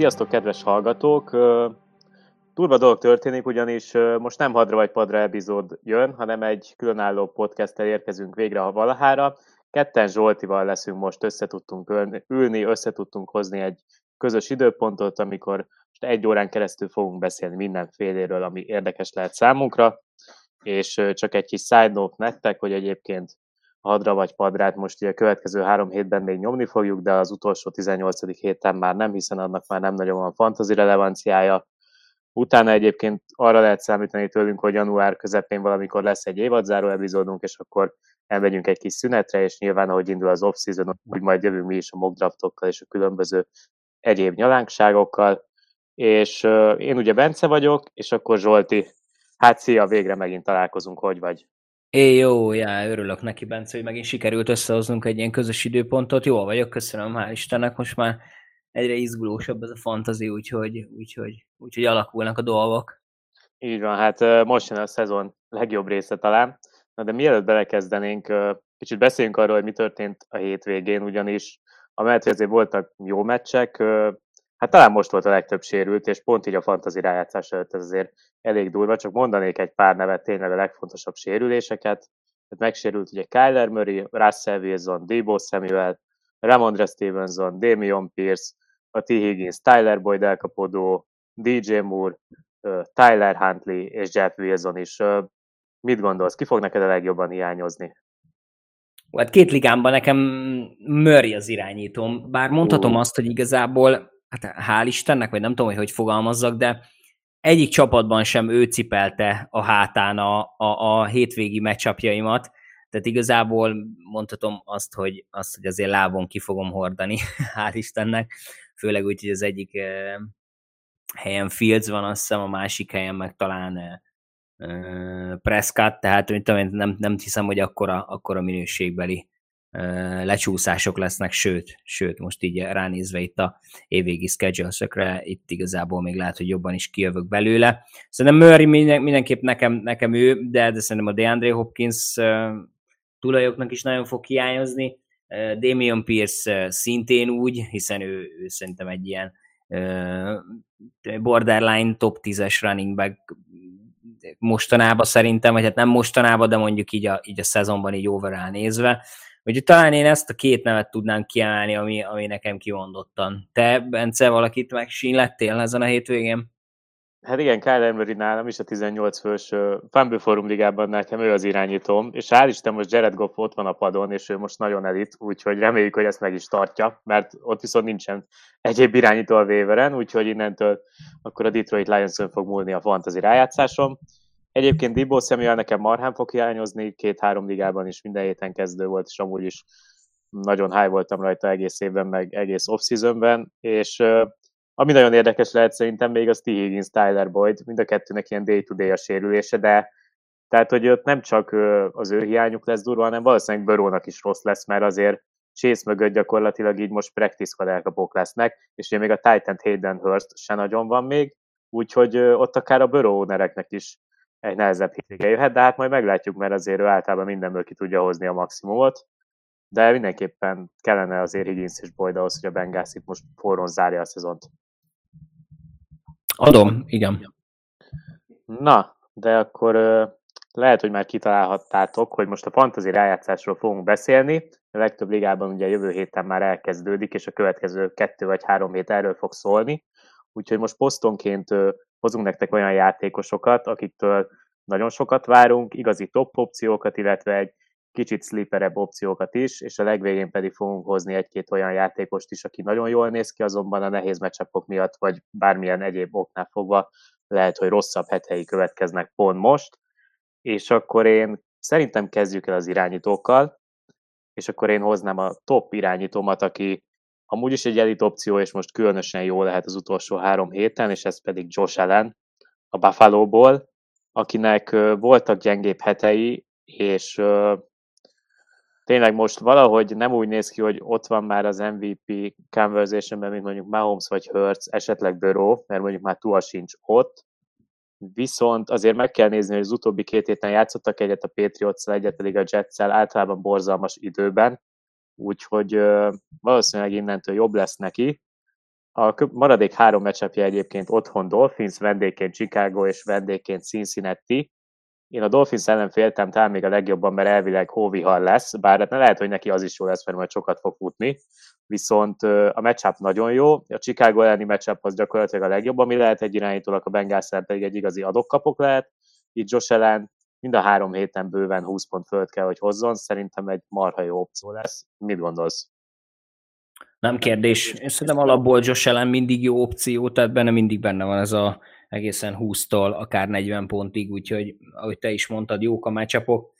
Sziasztok, kedves hallgatók! Turva dolog történik, ugyanis most nem hadra vagy padra epizód jön, hanem egy különálló podcasttel érkezünk végre a valahára. Ketten Zsoltival leszünk most, összetudtunk ülni, összetudtunk hozni egy közös időpontot, amikor most egy órán keresztül fogunk beszélni mindenféléről, ami érdekes lehet számunkra, és csak egy kis side note nektek, hogy egyébként hadra vagy padrát most ugye a következő három hétben még nyomni fogjuk, de az utolsó 18. héten már nem, hiszen annak már nem nagyon van fantazi relevanciája. Utána egyébként arra lehet számítani tőlünk, hogy január közepén valamikor lesz egy évadzáró epizódunk, és akkor elmegyünk egy kis szünetre, és nyilván, ahogy indul az off-season, úgy majd jövünk mi is a mock draftokkal és a különböző egyéb nyalánkságokkal. És uh, én ugye Bence vagyok, és akkor Zsolti, hát szia, végre megint találkozunk, hogy vagy? É, jó, já, örülök neki, Bence, hogy megint sikerült összehoznunk egy ilyen közös időpontot. Jól vagyok, köszönöm, hál' Istennek, most már egyre izgulósabb ez a fantazi, úgyhogy, úgyhogy, úgyhogy alakulnak a dolgok. Így van, hát most jön a szezon legjobb része talán. Na de mielőtt belekezdenénk, kicsit beszéljünk arról, hogy mi történt a hétvégén, ugyanis amellett, hogy azért voltak jó meccsek, Hát talán most volt a legtöbb sérült, és pont így a fantazi rájátszás előtt ez azért elég durva, csak mondanék egy pár nevet, tényleg a legfontosabb sérüléseket. Tehát megsérült ugye Kyler Murray, Russell Wilson, Debo Samuel, Ramondre Stevenson, Damian Pierce, a T. Higgins, Tyler Boyd elkapodó, DJ Moore, Tyler Huntley és Jeff Wilson is. Mit gondolsz, ki fog neked a legjobban hiányozni? Hát két ligámban nekem Murray az irányítom, bár mondhatom uh. azt, hogy igazából hát hál' Istennek, vagy nem tudom, hogy hogy fogalmazzak, de egyik csapatban sem ő cipelte a hátán a, a, a hétvégi meccsapjaimat, tehát igazából mondhatom azt, hogy, azt, hogy azért lábon ki fogom hordani, hál' Istennek, főleg úgy, hogy az egyik eh, helyen Fields van, azt hiszem, a másik helyen meg talán eh, Prescott, tehát nem, nem hiszem, hogy akkora, akkora minőségbeli lecsúszások lesznek, sőt, sőt, most így ránézve itt a évvégi schedule itt igazából még lehet, hogy jobban is kijövök belőle. Szerintem Murray minden, mindenképp nekem, nekem ő, de, de szerintem a DeAndre Hopkins tulajoknak is nagyon fog hiányozni. Damian Pierce szintén úgy, hiszen ő, ő szerintem egy ilyen borderline top 10-es running back mostanában szerintem, vagy hát nem mostanában, de mondjuk így a, így a szezonban így overall nézve. Úgyhogy talán én ezt a két nevet tudnám kiemelni, ami, ami nekem kimondottan. Te, Bence, valakit megsínlettél ezen a hétvégén? Hát igen, Kyle Murray nálam is a 18 fős Fumble Forum ligában nekem ő az irányítóm, és hál' Isten most Jared Goff ott van a padon, és ő most nagyon elit, úgyhogy reméljük, hogy ezt meg is tartja, mert ott viszont nincsen egyéb irányító a Waveren, úgyhogy innentől akkor a Detroit lions fog múlni a fantasy rájátszásom. Egyébként Dibó Samuel nekem marhán fog hiányozni, két-három ligában is minden héten kezdő volt, és amúgy is nagyon high voltam rajta egész évben, meg egész off-seasonben, és ami nagyon érdekes lehet szerintem még az T. Higgins, Tyler Boyd, mind a kettőnek ilyen day-to-day a sérülése, de tehát, hogy ott nem csak az ő hiányuk lesz durva, hanem valószínűleg Börónak is rossz lesz, mert azért Chase mögött gyakorlatilag így most practice elkapók lesznek, és ugye még a Titan Hayden Hurst se nagyon van még, úgyhogy ott akár a Burrow is egy nehezebb hétvége jöhet, de hát majd meglátjuk, mert azért ő általában mindenből ki tudja hozni a maximumot, de mindenképpen kellene azért Higgins és Boyd ahhoz, hogy a Bengals itt most forron zárja a szezont. Adom, igen. Na, de akkor lehet, hogy már kitalálhattátok, hogy most a fantasy rájátszásról fogunk beszélni. A legtöbb ligában ugye jövő héten már elkezdődik, és a következő kettő vagy három hét erről fog szólni. Úgyhogy most posztonként hozunk nektek olyan játékosokat, akiktől nagyon sokat várunk, igazi top opciókat, illetve egy kicsit sleeperebb opciókat is, és a legvégén pedig fogunk hozni egy-két olyan játékost is, aki nagyon jól néz ki, azonban a nehéz meccsapok miatt, vagy bármilyen egyéb oknál fogva lehet, hogy rosszabb hetei következnek pont most, és akkor én szerintem kezdjük el az irányítókkal, és akkor én hoznám a top irányítómat, aki amúgy is egy elit opció, és most különösen jó lehet az utolsó három héten, és ez pedig Josh Allen a Buffalo-ból, akinek voltak gyengébb hetei, és tényleg most valahogy nem úgy néz ki, hogy ott van már az MVP conversationben, mint mondjuk Mahomes vagy Hurts, esetleg Burrow, mert mondjuk már Tua sincs ott, viszont azért meg kell nézni, hogy az utóbbi két héten játszottak egyet a patriots egyet pedig a jets általában borzalmas időben, úgyhogy valószínűleg innentől jobb lesz neki, A maradék három meccsapja egyébként otthon Dolphins, vendégként Chicago és vendégként Cincinnati. Én a Dolphins ellen féltem talán még a legjobban, mert elvileg hóvihar lesz, bár hát lehet, hogy neki az is jó lesz, mert majd sokat fog futni. Viszont a matchup nagyon jó, a Chicago elleni matchup az gyakorlatilag a legjobb, ami lehet egy irányítólag, a Bengals pedig egy igazi adokkapok lehet. Itt Josh ellen mind a három héten bőven 20 pont föld kell, hogy hozzon, szerintem egy marha jó opció lesz. Mit gondolsz? Nem kérdés. Én szerintem alapból Josh Allen mindig jó opció, tehát benne mindig benne van ez a egészen 20-tól akár 40 pontig, úgyhogy ahogy te is mondtad, jók a meccsapok,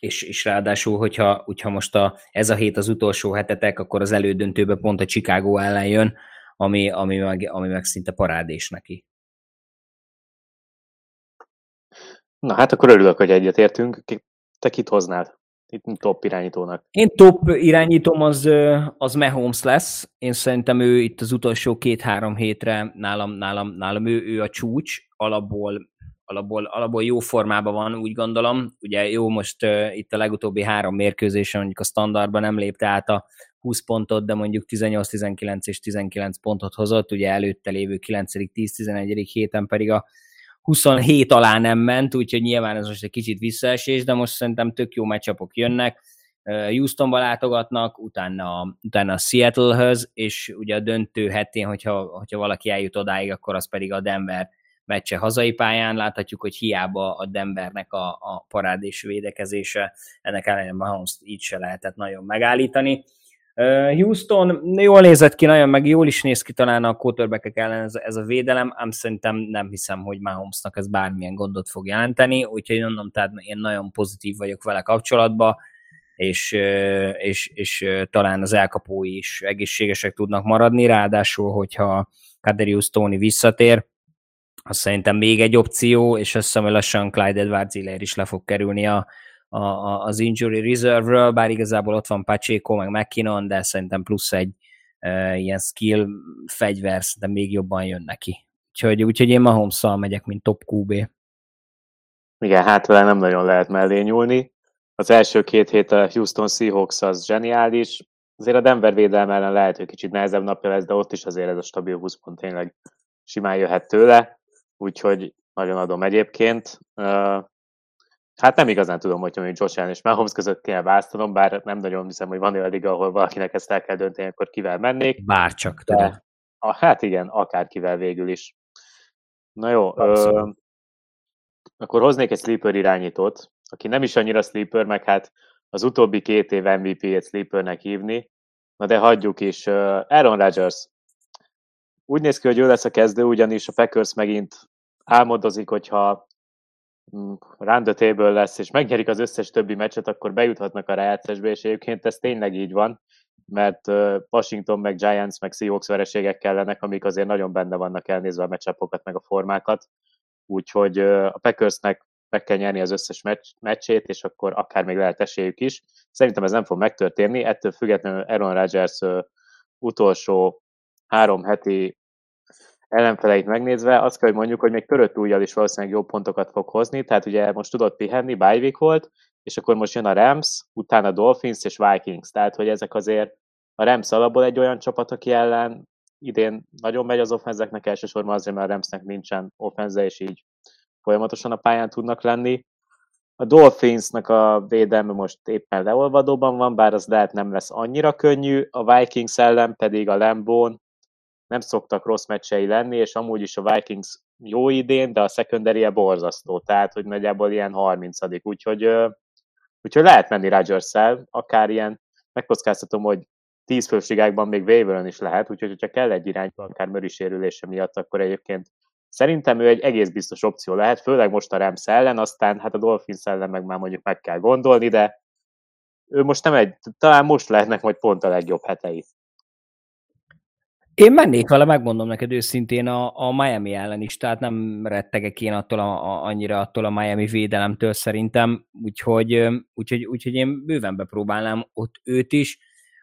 és, és ráadásul, hogyha, hogyha most a, ez a hét az utolsó hetetek, akkor az elődöntőbe pont a Chicago ellen jön, ami, ami, meg, ami meg szinte parádés neki. Na hát akkor örülök, hogy egyetértünk. Te kit hoznál? Itt top irányítónak. Én top irányítom az, az Mahomes lesz. Én szerintem ő itt az utolsó két-három hétre nálam, nálam, nálam ő, ő a csúcs. Alapból, alapból, alapból jó formában van, úgy gondolom. Ugye jó, most itt a legutóbbi három mérkőzésen mondjuk a standardban nem lépte át a 20 pontot, de mondjuk 18-19 és 19 pontot hozott, ugye előtte lévő 9.-10-11. héten pedig a 27 alá nem ment, úgyhogy nyilván ez most egy kicsit visszaesés, de most szerintem tök jó meccsapok jönnek. Houstonba látogatnak, utána, utána Seattle-höz, és ugye a döntő hetén, hogyha, hogyha valaki eljut odáig, akkor az pedig a Denver meccse hazai pályán. Láthatjuk, hogy hiába a Denvernek a, a parádés védekezése, ennek ellenére Mahomes így se lehetett nagyon megállítani. Houston jól nézett ki, nagyon meg jól is néz ki talán a quarterback ellen ez, ez a védelem, ám szerintem nem hiszem, hogy Mahomesnak ez bármilyen gondot fog jelenteni, úgyhogy mondom, tehát én nagyon pozitív vagyok vele kapcsolatban, és, és, és talán az elkapói is egészségesek tudnak maradni, ráadásul, hogyha Kaderius Tony visszatér, az szerintem még egy opció, és azt hiszem, hogy lassan Clyde edwards is le fog kerülni a, a, a, az injury reserve-ről, bár igazából ott van Pacheco, meg McKinnon, de szerintem plusz egy e, ilyen skill fegyver, de még jobban jön neki. Úgyhogy, úgyhogy én mahomes megyek, mint top QB. Igen, hát vele nem nagyon lehet mellé nyúlni. Az első két hét a Houston Seahawks az zseniális. Azért a Denver védelme ellen lehet, hogy kicsit nehezebb napja lesz, de ott is azért ez a stabil 20 pont tényleg simán jöhet tőle. Úgyhogy nagyon adom egyébként. Hát nem igazán tudom, hogy mondjuk Josh Allen és Mahomes között kell választanom, bár nem nagyon hiszem, hogy van olyan liga, ahol valakinek ezt el kell dönteni, akkor kivel mennék. Bárcsak, de, a, hát igen, akárkivel végül is. Na jó, ö, akkor hoznék egy sleeper irányítót, aki nem is annyira sleeper, meg hát az utóbbi két év MVP-et sleepernek hívni, na de hagyjuk is. Aaron Rodgers. Úgy néz ki, hogy ő lesz a kezdő, ugyanis a Packers megint álmodozik, hogyha Run the table lesz, és megnyerik az összes többi meccset, akkor bejuthatnak a rájátszásba, és egyébként ez tényleg így van, mert Washington, meg Giants, meg Seahawks vereségek kellenek, amik azért nagyon benne vannak elnézve a meccsapokat, meg a formákat, úgyhogy a Packersnek meg kell nyerni az összes meccs, meccsét, és akkor akár még lehet esélyük is. Szerintem ez nem fog megtörténni, ettől függetlenül Aaron Rodgers utolsó három heti ellenfeleit megnézve, azt kell, hogy mondjuk, hogy még törött újjal is valószínűleg jobb pontokat fog hozni, tehát ugye most tudott pihenni, bye volt, és akkor most jön a Rams, utána Dolphins és Vikings, tehát hogy ezek azért a Rams alapból egy olyan csapat, aki ellen idén nagyon megy az offenzeknek, elsősorban azért, mert a Ramsnek nincsen offenze, és így folyamatosan a pályán tudnak lenni. A Dolphinsnak a védelme most éppen leolvadóban van, bár az lehet nem lesz annyira könnyű, a Vikings ellen pedig a Lambón nem szoktak rossz meccsei lenni, és amúgy is a Vikings jó idén, de a secondary borzasztó, tehát hogy nagyjából ilyen 30 úgyhogy, úgyhogy lehet menni rodgers akár ilyen, megkockáztatom, hogy 10 fősigákban még waiver is lehet, úgyhogy hogyha kell egy irányba, akár Möri sérülése miatt, akkor egyébként szerintem ő egy egész biztos opció lehet, főleg most a Rams ellen, aztán hát a Dolphins ellen meg már mondjuk meg kell gondolni, de ő most nem egy, talán most lehetnek majd pont a legjobb hetei. Én mennék vele, megmondom neked őszintén a, a Miami ellen is, tehát nem rettegek én attól a, a, annyira attól a Miami védelemtől szerintem, úgyhogy, úgyhogy, úgyhogy én bőven bepróbálnám ott őt is.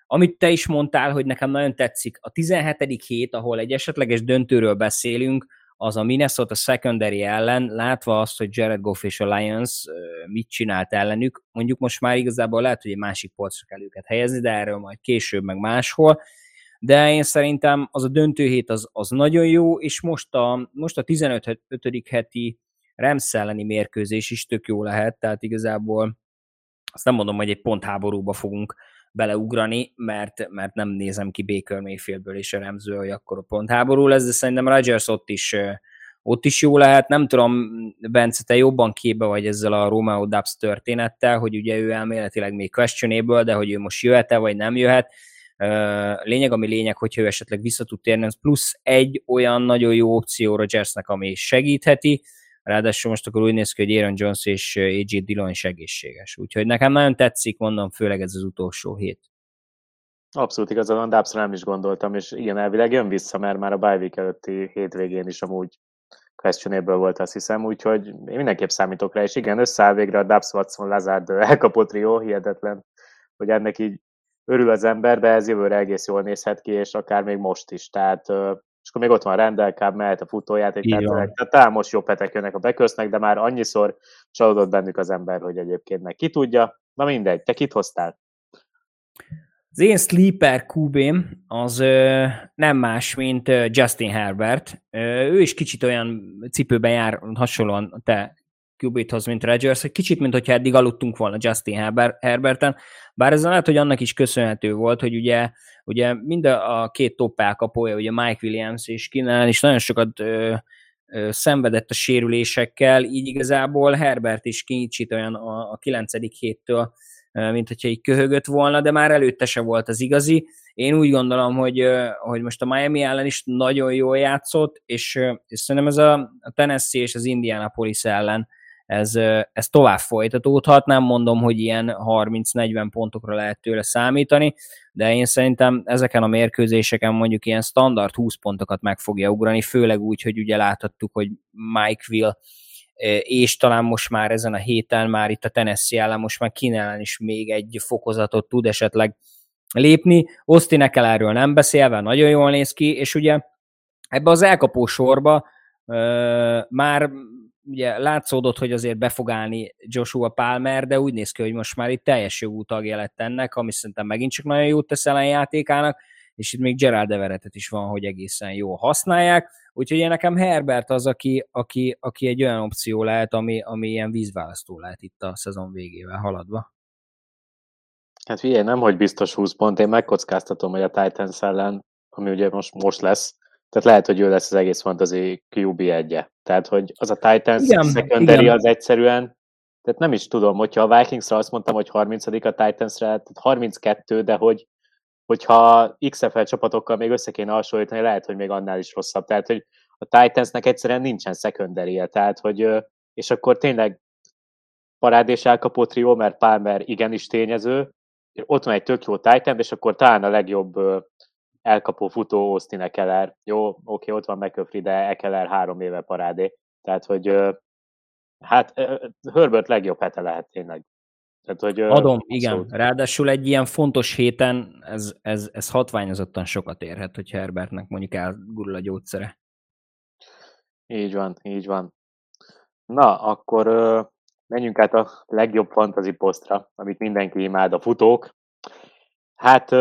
Amit te is mondtál, hogy nekem nagyon tetszik, a 17. hét, ahol egy esetleges döntőről beszélünk, az a Minnesota secondary ellen, látva azt, hogy Jared Goff és a Lions mit csinált ellenük, mondjuk most már igazából lehet, hogy egy másik polcra kell őket helyezni, de erről majd később, meg máshol, de én szerintem az a döntőhét az, az nagyon jó, és most a, most a 15. heti Rams elleni mérkőzés is tök jó lehet, tehát igazából azt nem mondom, hogy egy pontháborúba fogunk beleugrani, mert, mert nem nézem ki Baker Mayfieldből és a Ramsből, hogy akkor a pontháború lesz, de szerintem Rodgers ott is, ott is jó lehet. Nem tudom, Bence, te jobban képbe vagy ezzel a Romeo Dubs történettel, hogy ugye ő elméletileg még questionable, de hogy ő most jöhet-e, vagy nem jöhet. Lényeg, ami lényeg, hogyha ő esetleg vissza tud térni, az plusz egy olyan nagyon jó opció Rodgersnek, ami segítheti, Ráadásul most akkor úgy néz ki, hogy Aaron Jones és AJ Dillon is egészséges. Úgyhogy nekem nagyon tetszik, mondom, főleg ez az utolsó hét. Abszolút igazad van, Dubsra nem is gondoltam, és igen, elvileg jön vissza, mert már a bye week előtti hétvégén is amúgy questionable volt, azt hiszem, úgyhogy én mindenképp számítok rá, és igen, összeáll végre a Dubs Watson Lazard elkapott trió, hihetetlen, hogy ennek így örül az ember, de ez jövőre egész jól nézhet ki, és akár még most is, tehát és akkor még ott van Rendel, Cobb, mehet a futójáték, tehát, tehát talán most jobb hetek jönnek a bekösznek, de már annyiszor csalódott bennük az ember, hogy egyébként meg ki tudja. Na mindegy, te kit hoztál? Az én sleeper qb az ö, nem más, mint ö, Justin Herbert. Ö, ő is kicsit olyan cipőben jár, hasonlóan te qb mint Rodgers, kicsit, mint hogyha eddig aludtunk volna Justin Herbert, Herberten, bár ez lehet, hogy annak is köszönhető volt, hogy ugye, ugye mind a, a két top elkapója, ugye Mike Williams és Kinel is nagyon sokat ö, ö, szenvedett a sérülésekkel, így igazából Herbert is kicsit olyan a, a 9. héttől, mint hogyha így köhögött volna, de már előtte se volt az igazi. Én úgy gondolom, hogy, hogy most a Miami ellen is nagyon jól játszott, és, és szerintem ez a Tennessee és az Indianapolis ellen ez, ez tovább folytatódhat. Nem mondom, hogy ilyen 30-40 pontokra lehet tőle számítani, de én szerintem ezeken a mérkőzéseken mondjuk ilyen standard 20 pontokat meg fogja ugrani, főleg úgy, hogy ugye láthattuk, hogy Mike Will és talán most már ezen a héten már itt a Tennessee ellen most már Kinellen is még egy fokozatot tud esetleg lépni. Austin erről nem beszélve, nagyon jól néz ki, és ugye ebbe az elkapó sorba már ugye látszódott, hogy azért be Joshua Palmer, de úgy néz ki, hogy most már itt teljes jogú tagja lett ennek, ami szerintem megint csak nagyon jót tesz ellen játékának, és itt még Gerald Everettet is van, hogy egészen jó használják, úgyhogy én nekem Herbert az, aki, aki, aki egy olyan opció lehet, ami, ami ilyen vízválasztó lehet itt a szezon végével haladva. Hát figyelj, nem, hogy biztos 20 pont, én megkockáztatom, hogy a Titans ellen, ami ugye most, most lesz, tehát lehet, hogy ő lesz az egész fantasy QB egye. Tehát, hogy az a Titans igen, secondary igen. az egyszerűen, tehát nem is tudom, hogyha a Vikingsra azt mondtam, hogy 30 a Titansra, tehát 32, de hogy hogyha XFL csapatokkal még össze kéne hasonlítani, lehet, hogy még annál is rosszabb. Tehát, hogy a Titansnek egyszerűen nincsen secondary tehát, hogy, és akkor tényleg parádés elkapó trió, mert Palmer igenis tényező, ott van egy tök jó Titan, és akkor talán a legjobb elkapó futó Austin Ekeler. Jó, oké, ott van McCaffrey, de Ekeler három éve parádé. Tehát, hogy hát Herbert legjobb hete lehet tényleg. Tehát, hogy, Adom, igen. Ráadásul egy ilyen fontos héten ez, ez, ez hatványozottan sokat érhet, hogy Herbertnek mondjuk elgurul a gyógyszere. Így van, így van. Na, akkor menjünk át a legjobb fantasy posztra, amit mindenki imád, a futók. Hát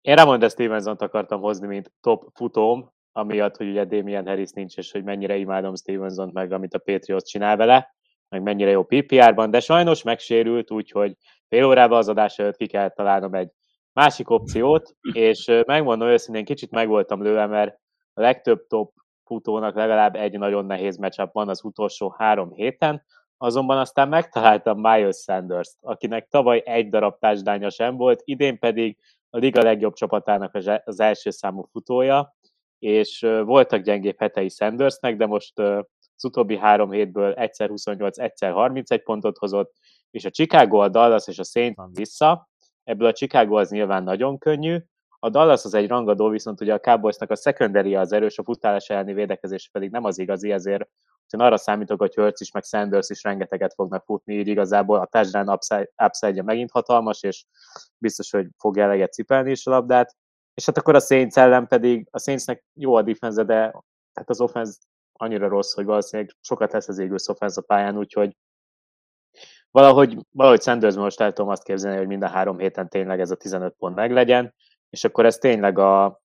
én Ramon Stevenson-t akartam hozni, mint top futóm, amiatt, hogy ugye Damien Harris nincs, és hogy mennyire imádom Stevenson-t, meg amit a Patriots csinál vele, meg mennyire jó PPR-ban, de sajnos megsérült, úgyhogy fél órában az adás előtt ki kell találnom egy másik opciót, és megmondom őszintén, kicsit meg voltam lőve, mert a legtöbb top futónak legalább egy nagyon nehéz meccsap van az utolsó három héten, azonban aztán megtaláltam Miles Sanders-t, akinek tavaly egy darab társadánya sem volt, idén pedig a liga legjobb csapatának az első számú futója, és voltak gyengébb hetei Sandersnek, de most az utóbbi három hétből egyszer 28, egyszer 31 pontot hozott, és a Chicago, a Dallas és a Saints vissza. Ebből a Chicago az nyilván nagyon könnyű, a Dallas az egy rangadó, viszont ugye a Cowboysnak a secondary az erős, a futálás elleni védekezés pedig nem az igazi, ezért én arra számítok, hogy Hurts is, meg Sanders is rengeteget fognak futni, így igazából a touchdown upside, megint hatalmas, és biztos, hogy fogja eleget cipelni is a labdát. És hát akkor a Saints ellen pedig, a Saintsnek jó a defense, de hát az offense annyira rossz, hogy valószínűleg sokat lesz az égő offense a pályán, úgyhogy valahogy, valahogy Sanders most el tudom azt képzelni, hogy mind a három héten tényleg ez a 15 pont meglegyen, és akkor ez tényleg a,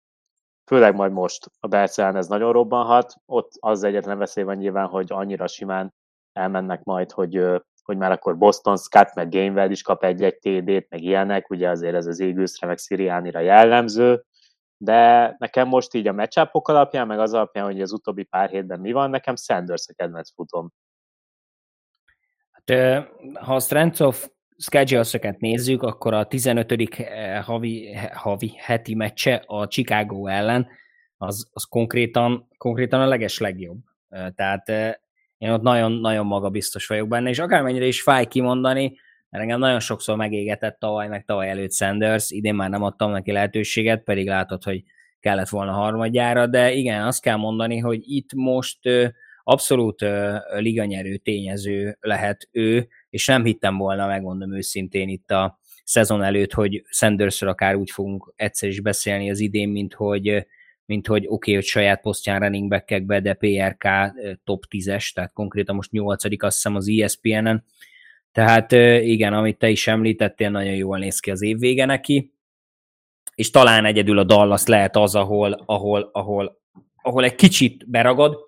főleg majd most a Bercelen ez nagyon robbanhat, ott az egyetlen veszély van nyilván, hogy annyira simán elmennek majd, hogy, hogy már akkor Boston Scott meg Gainwell is kap egy-egy TD-t, meg ilyenek, ugye azért ez az Eaglesre meg Sirianira jellemző, de nekem most így a matchupok alapján, meg az alapján, hogy az utóbbi pár hétben mi van, nekem Sanders a kedvenc futom. Hát, ha a Strength of schedule nézzük, akkor a 15. Eh, havi, havi heti meccse a Chicago ellen, az, az konkrétan, konkrétan a leges legjobb. Tehát én ott nagyon-nagyon magabiztos vagyok benne, és akármennyire is fáj kimondani, mert engem nagyon sokszor megégetett tavaly, meg tavaly előtt Sanders, idén már nem adtam neki lehetőséget, pedig látod, hogy kellett volna harmadjára, de igen, azt kell mondani, hogy itt most abszolút liganyerő tényező lehet ő, és nem hittem volna, megmondom őszintén itt a szezon előtt, hogy Sandersről akár úgy fogunk egyszer is beszélni az idén, mint hogy mint hogy oké, okay, hogy saját posztján running back de PRK top 10-es, tehát konkrétan most 8 azt hiszem az ESPN-en. Tehát igen, amit te is említettél, nagyon jól néz ki az év vége neki, és talán egyedül a Dallas lehet az, ahol, ahol, ahol, ahol egy kicsit beragad,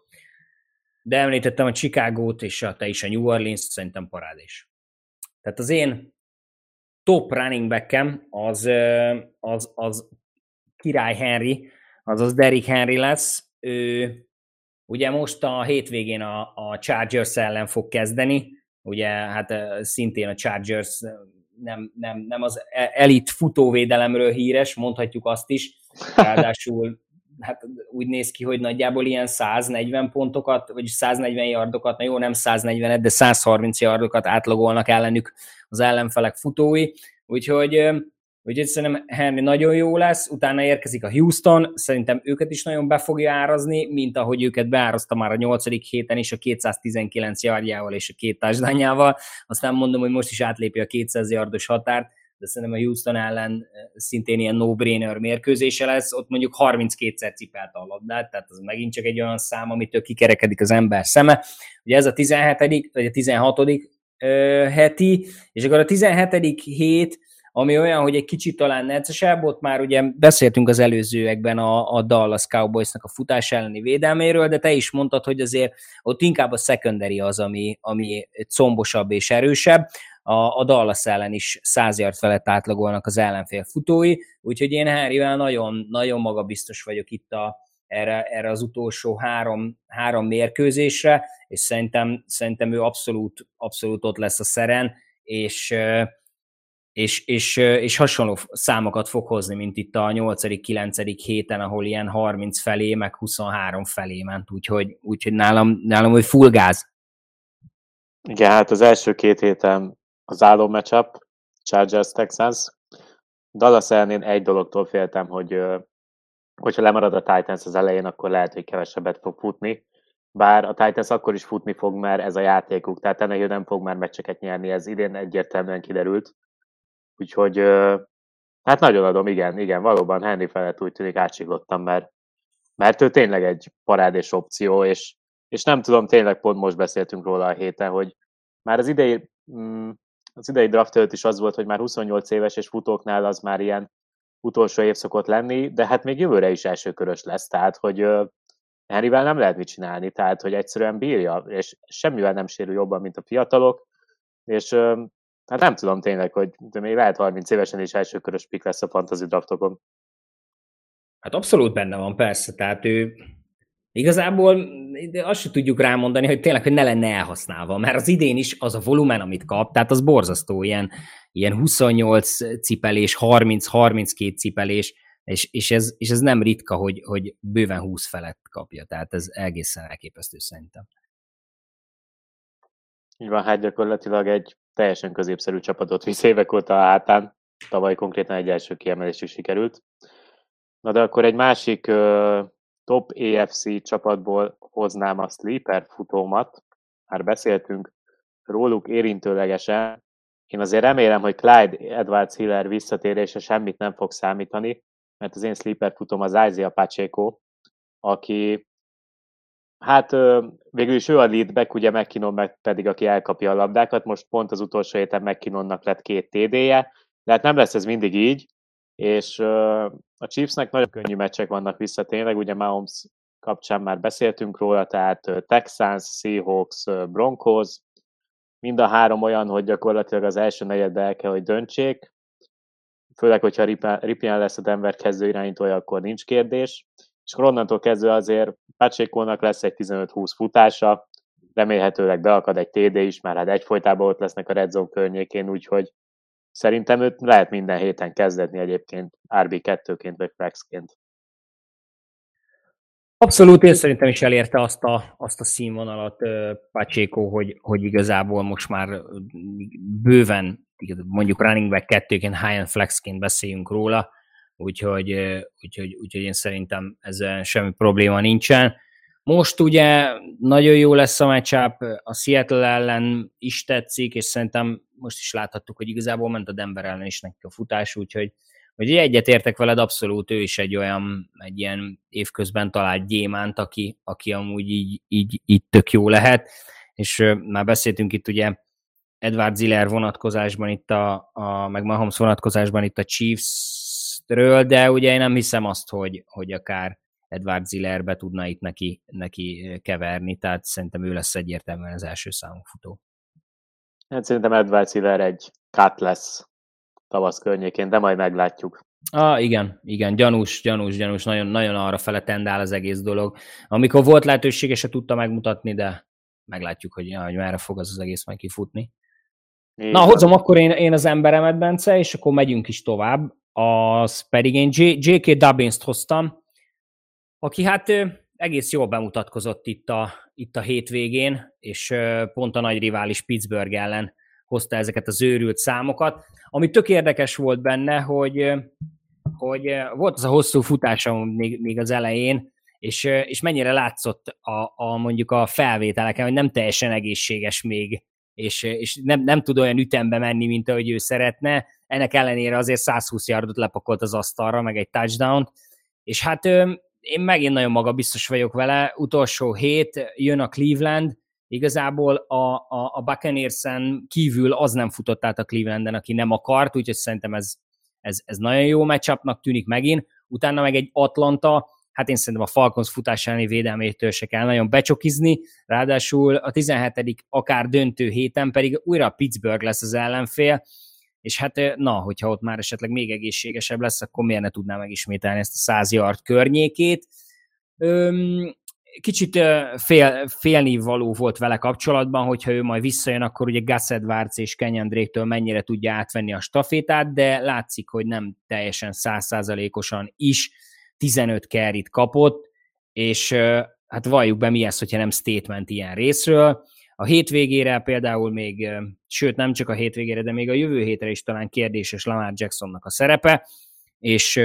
de említettem a Chicago-t, és a, te is a New Orleans, szerintem parádés. Tehát az én top running backem az, az, az Király Henry, azaz Derrick Henry lesz. Ő ugye most a hétvégén a, a Chargers ellen fog kezdeni, ugye hát szintén a Chargers nem, nem, nem az e-, elit futóvédelemről híres, mondhatjuk azt is, ráadásul hát úgy néz ki, hogy nagyjából ilyen 140 pontokat, vagy 140 yardokat, na jó, nem 140 de 130 yardokat átlagolnak ellenük az ellenfelek futói, úgyhogy Úgyhogy szerintem Henry nagyon jó lesz, utána érkezik a Houston, szerintem őket is nagyon be fogja árazni, mint ahogy őket beárazta már a nyolcadik héten is a 219 yardjával és a két touchdownjával. Aztán mondom, hogy most is átlépi a 200 yardos határt, de szerintem a Houston ellen eh, szintén ilyen no-brainer mérkőzése lesz, ott mondjuk 32-szer cipelt a labdát, tehát az megint csak egy olyan szám, amitől kikerekedik az ember szeme. Ugye ez a 17. vagy a 16. heti, és akkor a 17. hét ami olyan, hogy egy kicsit talán neccesebb, ott már ugye beszéltünk az előzőekben a, a Dallas Cowboysnak a futás elleni védelméről, de te is mondtad, hogy azért ott inkább a secondary az, ami, ami combosabb és erősebb. A, a Dallas ellen is száz yard felett átlagolnak az ellenfél futói, úgyhogy én Harryvel nagyon, nagyon magabiztos vagyok itt a, erre, erre az utolsó három, három mérkőzésre, és szerintem, szerintem ő abszolút, abszolút ott lesz a szeren, és és, és, és hasonló számokat fog hozni, mint itt a 8.-9. héten, ahol ilyen 30 felé, meg 23 felé ment, úgyhogy, úgyhogy nálam, nálam hogy full gáz. Igen, hát az első két héten az álló matchup, Chargers Texans. Dallas elnén egy dologtól féltem, hogy hogyha lemarad a Titans az elején, akkor lehet, hogy kevesebbet fog futni. Bár a Titans akkor is futni fog, mert ez a játékuk, tehát ennek nem fog már meccseket nyerni, ez idén egyértelműen kiderült. Úgyhogy hát nagyon adom, igen, igen, valóban Henry felett úgy tűnik átsiklottam, mert, mert ő tényleg egy parádés opció, és, és nem tudom, tényleg pont most beszéltünk róla a héten, hogy már az idei, mm, az idei draft előtt is az volt, hogy már 28 éves és futóknál az már ilyen utolsó év szokott lenni, de hát még jövőre is elsőkörös lesz, tehát hogy Henryvel nem lehet mit csinálni, tehát hogy egyszerűen bírja, és semmivel nem sérül jobban, mint a fiatalok, és Hát nem tudom tényleg, hogy de még lehet 30 évesen is elsőkörös pik lesz a fantasy draftokon. Hát abszolút benne van, persze. Tehát ő igazából azt sem tudjuk rámondani, hogy tényleg, hogy ne lenne elhasználva, mert az idén is az a volumen, amit kap, tehát az borzasztó, ilyen, ilyen 28 cipelés, 30-32 cipelés, és, és, ez, és ez nem ritka, hogy, hogy bőven 20 felett kapja, tehát ez egészen elképesztő szerintem. Így van, hát gyakorlatilag egy teljesen középszerű csapatot visz évek óta a hátán. Tavaly konkrétan egy első kiemelés is sikerült. Na de akkor egy másik top AFC csapatból hoznám a sleeper futómat. Már beszéltünk róluk érintőlegesen. Én azért remélem, hogy Clyde Edwards Hiller visszatérése semmit nem fog számítani, mert az én sleeper futom az Isaiah Pacheco, aki Hát végül is ő a leadback, ugye McKinnon meg pedig, aki elkapja a labdákat. Most pont az utolsó héten McKinnonnak lett két TD-je, de hát nem lesz ez mindig így. És a Chiefsnek nagyon könnyű meccsek vannak vissza tényleg, ugye Mahomes kapcsán már beszéltünk róla, tehát Texans, Seahawks, Broncos, mind a három olyan, hogy gyakorlatilag az első negyedbe el kell, hogy döntsék, főleg, hogyha Ripien lesz a Denver kezdő irányítója, akkor nincs kérdés, és akkor onnantól kezdve azért Pacheco-nak lesz egy 15-20 futása, remélhetőleg beakad egy TD is, már hát egyfolytában ott lesznek a Red Zone környékén, úgyhogy szerintem őt lehet minden héten kezdetni egyébként RB2-ként vagy Flexként. Abszolút, én szerintem is elérte azt a, azt a színvonalat Pacheco, hogy, hogy igazából most már bőven, mondjuk running back kettőként, high and flexként beszéljünk róla, úgyhogy, úgyhogy, úgyhogy én szerintem ezzel semmi probléma nincsen. Most ugye nagyon jó lesz a matchup, a Seattle ellen is tetszik, és szerintem most is láthattuk, hogy igazából ment a Denver ellen is neki a futás, úgyhogy hogy egyet értek veled, abszolút ő is egy olyan, egy ilyen évközben talált gyémánt, aki, aki amúgy így, így, így tök jó lehet, és már beszéltünk itt ugye Edward Ziller vonatkozásban itt a, a meg Mahomes vonatkozásban itt a Chiefs-ről, de ugye én nem hiszem azt, hogy, hogy akár Edward Zillerbe tudna itt neki, neki keverni, tehát szerintem ő lesz egyértelműen az első számú futó. Hát szerintem Edward Ziller egy cut lesz tavasz környékén, de majd meglátjuk. Ah, igen, igen, gyanús, gyanús, gyanús, nagyon, nagyon arra fele tendál az egész dolog. Amikor volt lehetősége, se tudta megmutatni, de meglátjuk, hogy, hogy merre fog az az egész majd kifutni. Igen. Na, hozom akkor én, én az emberemet, Bence, és akkor megyünk is tovább. Az pedig én J.K. Dubbins-t hoztam, aki hát egész jól bemutatkozott itt a, itt a hétvégén, és pont a nagy rivális Pittsburgh ellen hozta ezeket az őrült számokat. Ami tök érdekes volt benne, hogy, hogy volt az a hosszú futása még, még az elején, és, és mennyire látszott a, a, mondjuk a felvételeken, hogy nem teljesen egészséges még, és, és nem, nem tud olyan ütembe menni, mint ahogy ő szeretne. Ennek ellenére azért 120 yardot lepakolt az asztalra, meg egy touchdown és hát én megint nagyon magabiztos vagyok vele. Utolsó hét jön a Cleveland, igazából a, a, a Buccaneers-en kívül az nem futott át a Clevelanden, aki nem akart, úgyhogy szerintem ez, ez, ez nagyon jó matchupnak tűnik megint. Utána meg egy Atlanta, hát én szerintem a Falcons futás elleni védelmétől se kell nagyon becsokizni, ráadásul a 17. akár döntő héten pedig újra Pittsburgh lesz az ellenfél, és hát na, hogyha ott már esetleg még egészségesebb lesz, akkor miért ne tudná megismételni ezt a 100 yard környékét. Öm, kicsit fél, félni való volt vele kapcsolatban, hogyha ő majd visszajön, akkor ugye Gus Edwards és Kenyon Drake-től mennyire tudja átvenni a stafétát, de látszik, hogy nem teljesen százszázalékosan is 15 kerit kapott, és hát valljuk be mi ez, hogyha nem statement ilyen részről. A hétvégére például még, sőt nem csak a hétvégére, de még a jövő hétre is talán kérdéses Lamar Jacksonnak a szerepe, és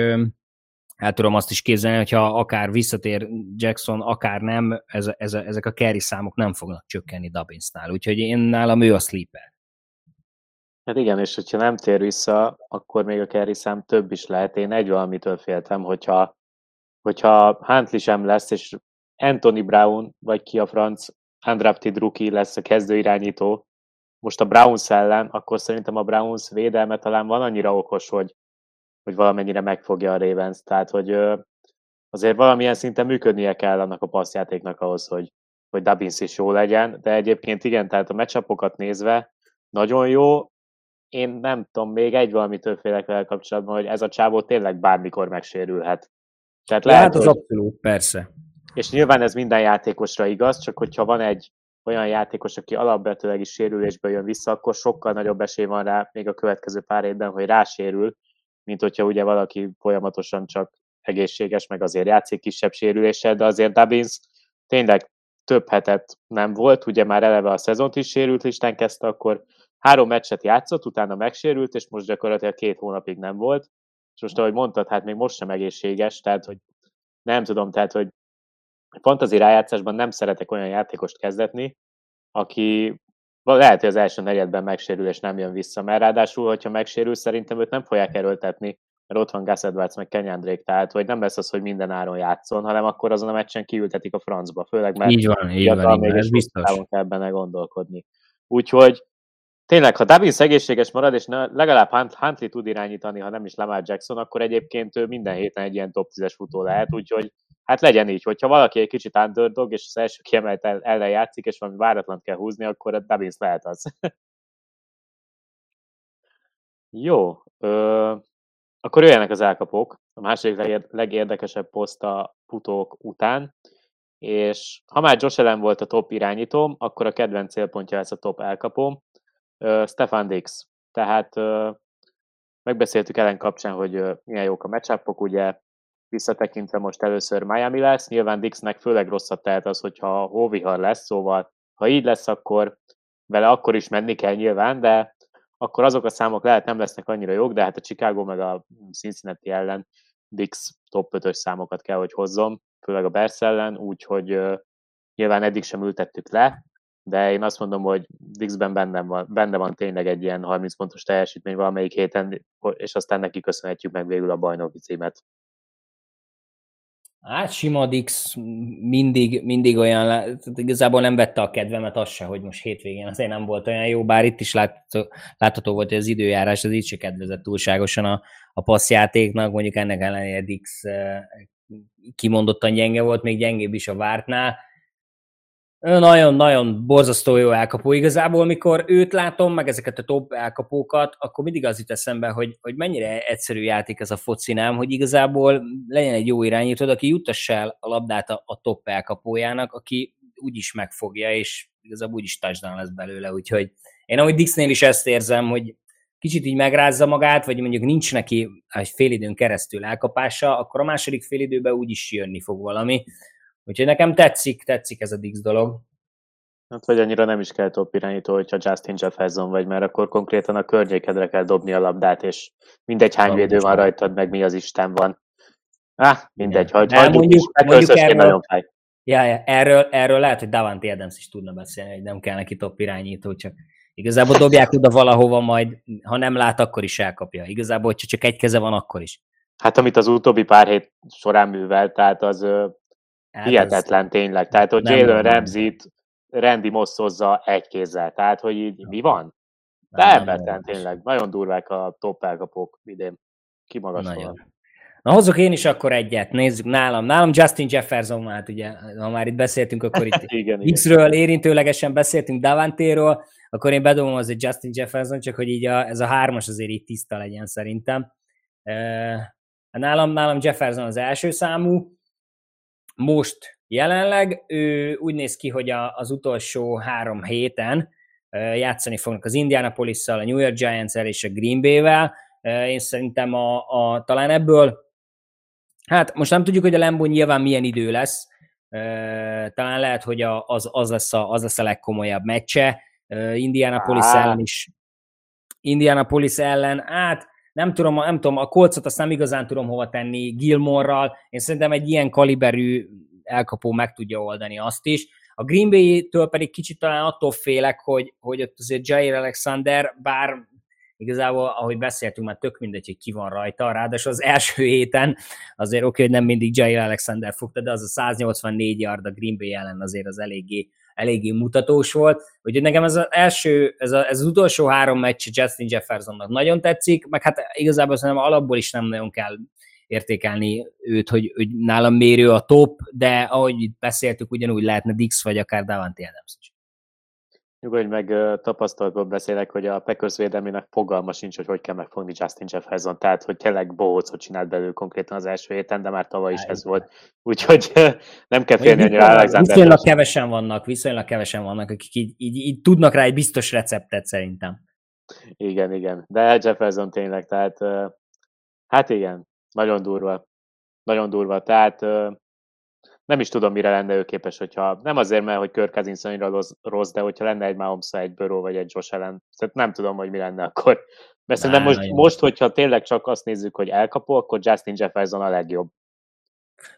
el tudom azt is képzelni, hogyha akár visszatér Jackson, akár nem, ez, ez, ezek a carry számok nem fognak csökkenni Dubbinsnál, úgyhogy én nálam ő a sleeper. Hát igen, és hogyha nem tér vissza, akkor még a carry szám több is lehet. Én egy valamitől féltem, hogyha, hogyha Huntley sem lesz, és Anthony Brown, vagy ki a franc, undrafted rookie lesz a kezdőirányító, most a Browns ellen, akkor szerintem a Browns védelme talán van annyira okos, hogy hogy valamennyire megfogja a Ravens. Tehát, hogy azért valamilyen szinten működnie kell annak a passzjátéknak ahhoz, hogy, hogy Dubbins is jó legyen, de egyébként igen, tehát a meccsapokat nézve nagyon jó. Én nem tudom, még egy valamitől félek vele kapcsolatban, hogy ez a csávó tényleg bármikor megsérülhet. Tehát lehet, hát az hogy... abszolút, persze. És nyilván ez minden játékosra igaz, csak hogyha van egy olyan játékos, aki alapvetőleg is sérülésből jön vissza, akkor sokkal nagyobb esély van rá még a következő pár évben, hogy rásérül, mint hogyha ugye valaki folyamatosan csak egészséges, meg azért játszik kisebb sérüléssel, de azért Dubbins tényleg több hetet nem volt, ugye már eleve a szezont is sérült listán kezdte, akkor három meccset játszott, utána megsérült, és most gyakorlatilag két hónapig nem volt. És most, ahogy mondtad, hát még most sem egészséges, tehát, hogy nem tudom, tehát, hogy fantazi rájátszásban nem szeretek olyan játékost kezdetni, aki lehet, hogy az első negyedben megsérül, és nem jön vissza, mert ráadásul, hogyha megsérül, szerintem őt nem fogják erőltetni, mert ott van Gus Edwards, meg Kenyan Drake, tehát hogy nem lesz az, hogy minden áron játszon, hanem akkor azon a meccsen kiültetik a francba, főleg mert így van, így van, így van, ez biztos. kell benne gondolkodni. Úgyhogy tényleg, ha Davis egészséges marad, és legalább Huntley tud irányítani, ha nem is Lamar Jackson, akkor egyébként ő minden héten egy ilyen top 10-es futó lehet, úgyhogy hát legyen így, hogyha valaki egy kicsit underdog, és az első kiemelt ellen játszik, és valami váratlan kell húzni, akkor a Davis lehet az. Jó, ö, akkor jöjjenek az elkapók, a második legérdekesebb poszt a futók után, és ha már Josh Allen volt a top irányítóm, akkor a kedvenc célpontja ez a top elkapóm, Stefan Dix. Tehát uh, megbeszéltük Ellen kapcsán, hogy uh, milyen jók a matchupok, ugye visszatekintve most először Miami lesz, nyilván Dixnek főleg rosszabb tehet az, hogyha hóvihar lesz, szóval ha így lesz, akkor vele akkor is menni kell nyilván, de akkor azok a számok lehet nem lesznek annyira jók, de hát a Chicago meg a Cincinnati ellen Dix top 5-ös számokat kell, hogy hozzon, főleg a Bears ellen, úgyhogy uh, nyilván eddig sem ültettük le, de én azt mondom, hogy Dixben benne van, benne van tényleg egy ilyen 30 pontos teljesítmény valamelyik héten, és aztán neki köszönhetjük meg végül a bajnoki címet. Hát sima Dix mindig, mindig olyan, tehát igazából nem vette a kedvemet az se, hogy most hétvégén azért nem volt olyan jó, bár itt is látható, látható volt, hogy az időjárás az így se kedvezett túlságosan a, a passzjátéknak, mondjuk ennek ellenére Dix kimondottan gyenge volt, még gyengébb is a vártnál, nagyon-nagyon borzasztó jó elkapó. Igazából, mikor őt látom, meg ezeket a top elkapókat, akkor mindig az jut eszembe, hogy, hogy mennyire egyszerű játék ez a foci, nem? Hogy igazából legyen egy jó irányítód, aki jutassa el a labdát a, a top elkapójának, aki úgyis megfogja, és igazából úgyis touchdown lesz belőle. Úgyhogy én ahogy Dixnél is ezt érzem, hogy kicsit így megrázza magát, vagy mondjuk nincs neki egy fél időn keresztül elkapása, akkor a második fél időben úgyis jönni fog valami. Úgyhogy nekem tetszik, tetszik ez a Dix dolog. Hát vagy annyira nem is kell top irányító, hogyha Justin Jefferson vagy, mert akkor konkrétan a környékedre kell dobni a labdát, és mindegy hány védő van rajtad, meg mi az Isten van. Ah, mindegy, hagy, hagyjuk mondjuk, is, mondjuk erről, nagyon fáj. Ja, ja, erről, erről lehet, hogy Davante Adams is tudna beszélni, hogy nem kell neki top irányító, csak igazából dobják oda valahova, majd ha nem lát, akkor is elkapja. Igazából, hogyha csak egy keze van, akkor is. Hát amit az utóbbi pár hét során művel, tehát az Hát Hihetetlen ez tényleg. Tehát, hogy Jalen Ramsey-t Randy Moss hozza egy kézzel. Tehát, hogy így mi van? De embertelen tényleg. Nagyon durvák a top elkapók idén. Kimagaslóan. Na hozzuk én is akkor egyet, nézzük nálam. Nálam Justin Jefferson, hát ugye, ha már itt beszéltünk, akkor itt igen, X-ről érintőlegesen beszéltünk, Davantéről, akkor én bedobom az egy Justin Jefferson, csak hogy így a, ez a hármas azért itt tiszta legyen szerintem. Nálam, nálam Jefferson az első számú, most jelenleg ő úgy néz ki, hogy a, az utolsó három héten játszani fognak az Indianapolis-szal, a New York Giants-el és a Green Bay-vel. Én szerintem a, a, talán ebből, hát most nem tudjuk, hogy a Lambo nyilván milyen idő lesz, talán lehet, hogy az, az, lesz a, az lesz a legkomolyabb meccse. Indianapolis ah. ellen is. Indianapolis ellen, hát nem tudom, nem tudom, a kolcot azt nem igazán tudom hova tenni Gilmorral, én szerintem egy ilyen kaliberű elkapó meg tudja oldani azt is. A Green Bay-től pedig kicsit talán attól félek, hogy, hogy ott azért Jair Alexander, bár igazából, ahogy beszéltünk, már tök mindegy, hogy ki van rajta, ráadásul az első héten azért oké, okay, hogy nem mindig Jair Alexander fogta, de az a 184 yard a Green Bay ellen azért az eléggé eléggé mutatós volt. Úgyhogy nekem ez az első, ez, a, ez az utolsó három meccs Justin Jeffersonnak nagyon tetszik, meg hát igazából szerintem alapból is nem nagyon kell értékelni őt, hogy, hogy nálam mérő a top, de ahogy itt beszéltük, ugyanúgy lehetne Dix vagy akár Davante Adams is. Nyugodj meg, tapasztalatból beszélek, hogy a Packers védelmének fogalma sincs, hogy hogy kell megfogni Justin Jefferson, tehát hogy tényleg bohócot csinált belőle konkrétan az első héten, de már tavaly is ez volt. Úgyhogy nem kell félni annyira Alexander. Viszonylag kevesen vannak, viszonylag kevesen vannak, akik így, így, így tudnak rá egy biztos receptet szerintem. Igen, igen. De Jefferson tényleg, tehát hát igen, nagyon durva. Nagyon durva. Tehát nem is tudom, mire lenne ő képes, hogyha nem azért, mert hogy Kirk Cousins annyira rossz, de hogyha lenne egy Mahomes, egy Burrow vagy egy Josh Allen, tehát nem tudom, hogy mi lenne akkor. Mert szerintem most, most, hogyha tényleg csak azt nézzük, hogy elkapó, akkor Justin Jefferson a legjobb.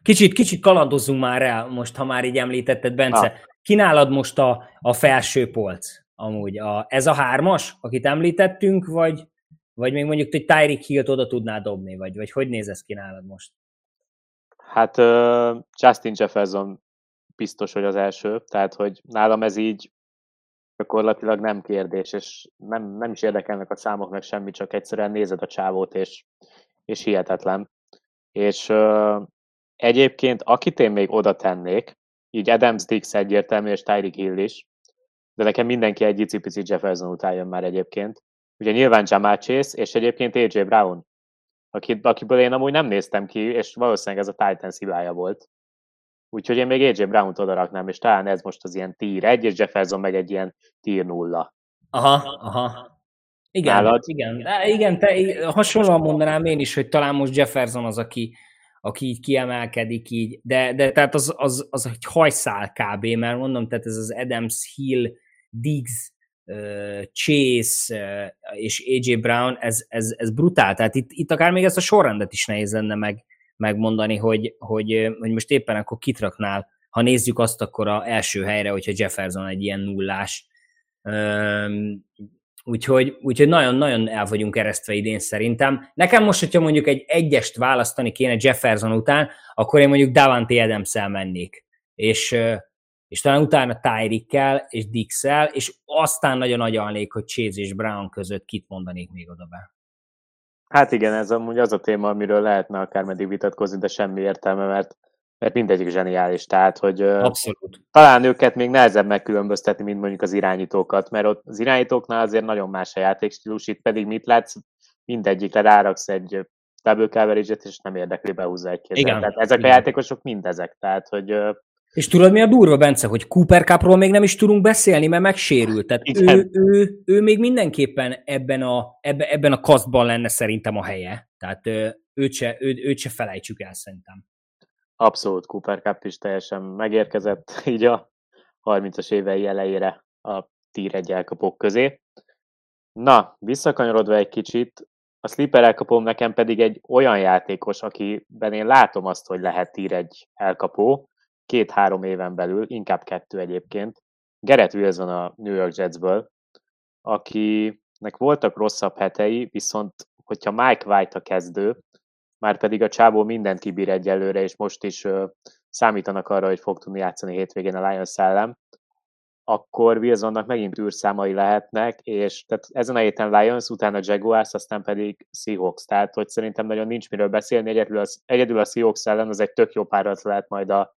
Kicsit, kicsit kalandozzunk már el, most, ha már így említetted, Bence. Ah. Kinálad most a, a felső polc amúgy? A, ez a hármas, akit említettünk, vagy, vagy még mondjuk egy Tyreek Hill-t oda tudná dobni, vagy, vagy hogy néz ez ki nálad most? Hát uh, Justin Jefferson biztos, hogy az első, tehát hogy nálam ez így gyakorlatilag nem kérdés, és nem, nem is érdekelnek a számok meg semmi, csak egyszerűen nézed a csávót, és, és hihetetlen. És uh, egyébként, akit én még oda tennék, így Adams Dix egyértelmű, és Tyreek Hill is, de nekem mindenki egy icipici Jefferson után jön már egyébként. Ugye nyilván Jamal Chase, és egyébként AJ Brown, akit, akiből én amúgy nem néztem ki, és valószínűleg ez a Titans hibája volt. Úgyhogy én még AJ Brown-t oda raknám, és talán ez most az ilyen tier 1, és Jefferson meg egy ilyen tier 0. Aha, aha. Igen, Nálad? igen, igen, te, hasonlóan mondanám én is, hogy talán most Jefferson az, aki, aki így kiemelkedik így, de, de tehát az, az, az egy hajszál kb, mert mondom, tehát ez az Adams Hill, Diggs, Chase és AJ Brown, ez, ez, ez brutál, tehát itt, itt akár még ezt a sorrendet is nehéz lenne meg, megmondani, hogy, hogy, hogy most éppen akkor kitraknál, ha nézzük azt, akkor a első helyre, hogyha Jefferson egy ilyen nullás. Úgyhogy, úgyhogy nagyon-nagyon el vagyunk eresztve idén szerintem. Nekem most, hogyha mondjuk egy egyest választani kéne Jefferson után, akkor én mondjuk Davante adams mennék. És, és talán utána Tyreek-kel és dix és aztán nagyon agyalnék, hogy Chase és Brown között kit mondanék még oda be. Hát igen, ez amúgy az a téma, amiről lehetne akármeddig vitatkozni, de semmi értelme, mert, mert mindegyik zseniális. Tehát, hogy Abszolút. talán őket még nehezebb megkülönböztetni, mint mondjuk az irányítókat, mert ott az irányítóknál azért nagyon más a játékstílus, itt pedig mit látsz, mindegyikre ráraksz egy double coverage és nem érdekli behúzza egy kézzel. Igen. Tehát ezek igen. a játékosok mindezek. Tehát, hogy és tudod, mi a durva, Bence, hogy Cooper Cupról még nem is tudunk beszélni, mert megsérült. Tehát ő, ő, ő, még mindenképpen ebben a, ebben, ebben a kasztban lenne szerintem a helye. Tehát őt se, ő, őt se felejtsük el szerintem. Abszolút, Cooper Cup is teljesen megérkezett így a 30-as évei elejére a tír egy elkapók közé. Na, visszakanyarodva egy kicsit, a sleeper elkapóm nekem pedig egy olyan játékos, akiben én látom azt, hogy lehet tír egy elkapó, két-három éven belül, inkább kettő egyébként, Gerett Wilson a New York Jetsből, akinek voltak rosszabb hetei, viszont hogyha Mike White a kezdő, már pedig a csábó mindent kibír egyelőre, és most is uh, számítanak arra, hogy fog tudni játszani hétvégén a Lions ellen, akkor Wilsonnak megint űrszámai lehetnek, és tehát ezen a héten Lions, utána Jaguars, aztán pedig Seahawks, tehát hogy szerintem nagyon nincs miről beszélni, egyedül a, egyedül a Seahawks ellen az egy tök jó párat lehet majd a,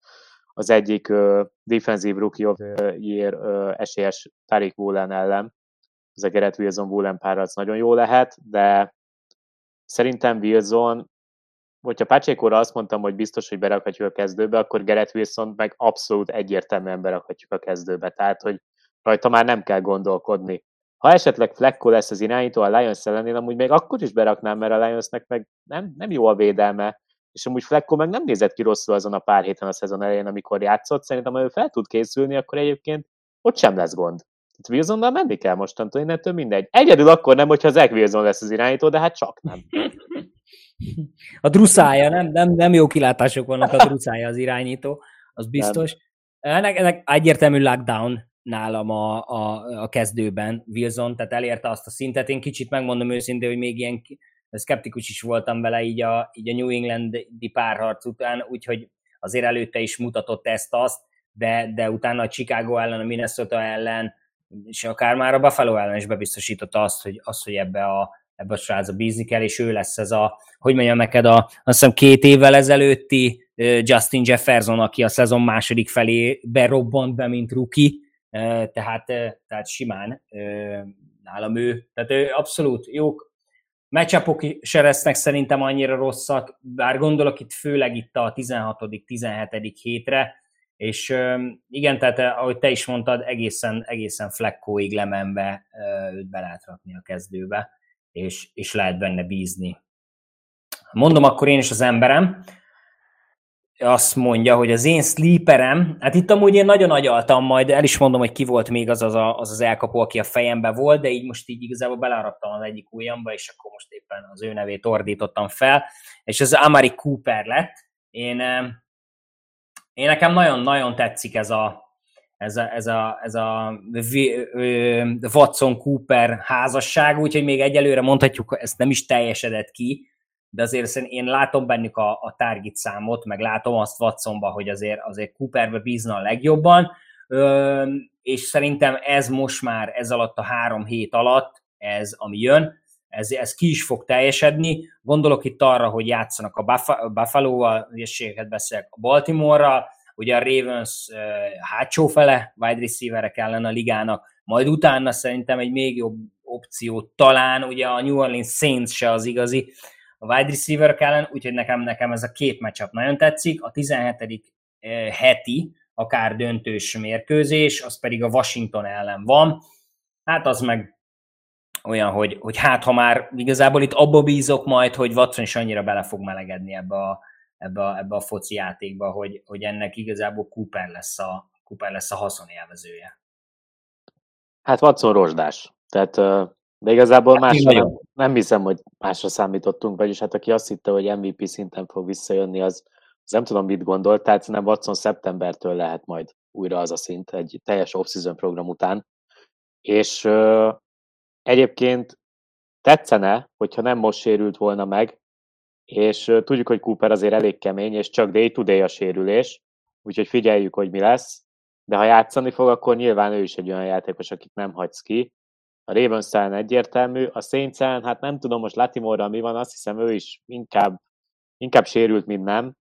az egyik uh, defensive rookie of year uh, esélyes Tarik Woolen ellen. Ez a Gerett Wilson Woolen párat nagyon jó lehet, de szerintem Wilson, hogyha Pacsékóra azt mondtam, hogy biztos, hogy berakhatjuk a kezdőbe, akkor Gerett Wilson meg abszolút egyértelműen berakhatjuk a kezdőbe. Tehát, hogy rajta már nem kell gondolkodni. Ha esetleg Flecko lesz az irányító a Lions ellenén, amúgy még akkor is beraknám, mert a Lionsnek meg nem, nem jó a védelme, és amúgy Flecko meg nem nézett ki rosszul azon a pár héten a szezon elején, amikor játszott, szerintem ha ő fel tud készülni, akkor egyébként ott sem lesz gond. Itt Wilsonnal menni kell mostantól, innentől mindegy. Egyedül akkor nem, hogyha Zach Wilson lesz az irányító, de hát csak nem. A druszája, nem, nem, nem jó kilátások vannak a druszája az irányító, az biztos. Ennek, ennek egyértelmű lockdown nálam a, a, a kezdőben Wilson, tehát elérte azt a szintet. Én kicsit megmondom őszintén, hogy még ilyen szkeptikus is voltam vele így a, így a New England-i párharc után, úgyhogy azért előtte is mutatott ezt-azt, de, de utána a Chicago ellen, a Minnesota ellen, és akár már a Buffalo ellen is bebiztosította azt, hogy, azt, hogy ebbe a, ebbe a srácba bízni kell, és ő lesz ez a, hogy mondjam neked, a, azt hiszem két évvel ezelőtti Justin Jefferson, aki a szezon második felé berobbant be, mint rookie, tehát, tehát simán nálam ő, tehát ő abszolút jók, Meccsapok se lesznek szerintem annyira rosszak, bár gondolok itt főleg itt a 16.-17. hétre, és igen, tehát eh, ahogy te is mondtad, egészen, egészen flekkóig lemenve őt be lehet rakni a kezdőbe, és, és lehet benne bízni. Mondom akkor én is az emberem, azt mondja, hogy az én sleeperem, hát itt amúgy én nagyon agyaltam, majd el is mondom, hogy ki volt még az az, a, az, az elkapó, aki a fejembe volt, de így most így igazából beleraktam az egyik ujjamba, és akkor most éppen az ő nevét ordítottam fel, és az Amari Cooper lett. Én, én nekem nagyon-nagyon tetszik ez a, ez a, ez a, ez a Watson Cooper házasság, úgyhogy még egyelőre mondhatjuk, ezt nem is teljesedett ki, de azért én látom bennük a, a target számot, meg látom azt Watsonba, hogy azért, azért Cooperbe bízna a legjobban, és szerintem ez most már, ez alatt a három hét alatt, ez ami jön, ez, ez ki is fog teljesedni. Gondolok itt arra, hogy játszanak a Buffalo-val, hülyeségeket beszélek, a Baltimore-ral, ugye a Ravens hátsó fele wide receiverek ellen a ligának, majd utána szerintem egy még jobb opció talán, ugye a New Orleans Saints se az igazi a wide receiver ellen, úgyhogy nekem, nekem ez a két matchup nagyon tetszik. A 17. heti, akár döntős mérkőzés, az pedig a Washington ellen van. Hát az meg olyan, hogy, hogy hát ha már igazából itt abba bízok majd, hogy Watson is annyira bele fog melegedni ebbe a, ebbe a, ebbe a foci játékba, hogy, hogy ennek igazából Cooper lesz a, Cooper lesz a haszonélvezője. Hát Watson rozsdás. Tehát, de igazából hát másra nem, nem hiszem, hogy másra számítottunk, vagyis hát aki azt hitte, hogy MVP szinten fog visszajönni, az, az nem tudom, mit gondolt, tehát nem Watson szeptembertől lehet majd újra az a szint, egy teljes off-season program után. És uh, egyébként tetszene, hogyha nem most sérült volna meg, és tudjuk, hogy Cooper azért elég kemény, és csak day-to-day a sérülés, úgyhogy figyeljük, hogy mi lesz, de ha játszani fog, akkor nyilván ő is egy olyan játékos, akit nem hagysz ki. A ravens egyértelmű, a saints hát nem tudom most Latimorral mi van, azt hiszem ő is inkább, inkább sérült, mint nem,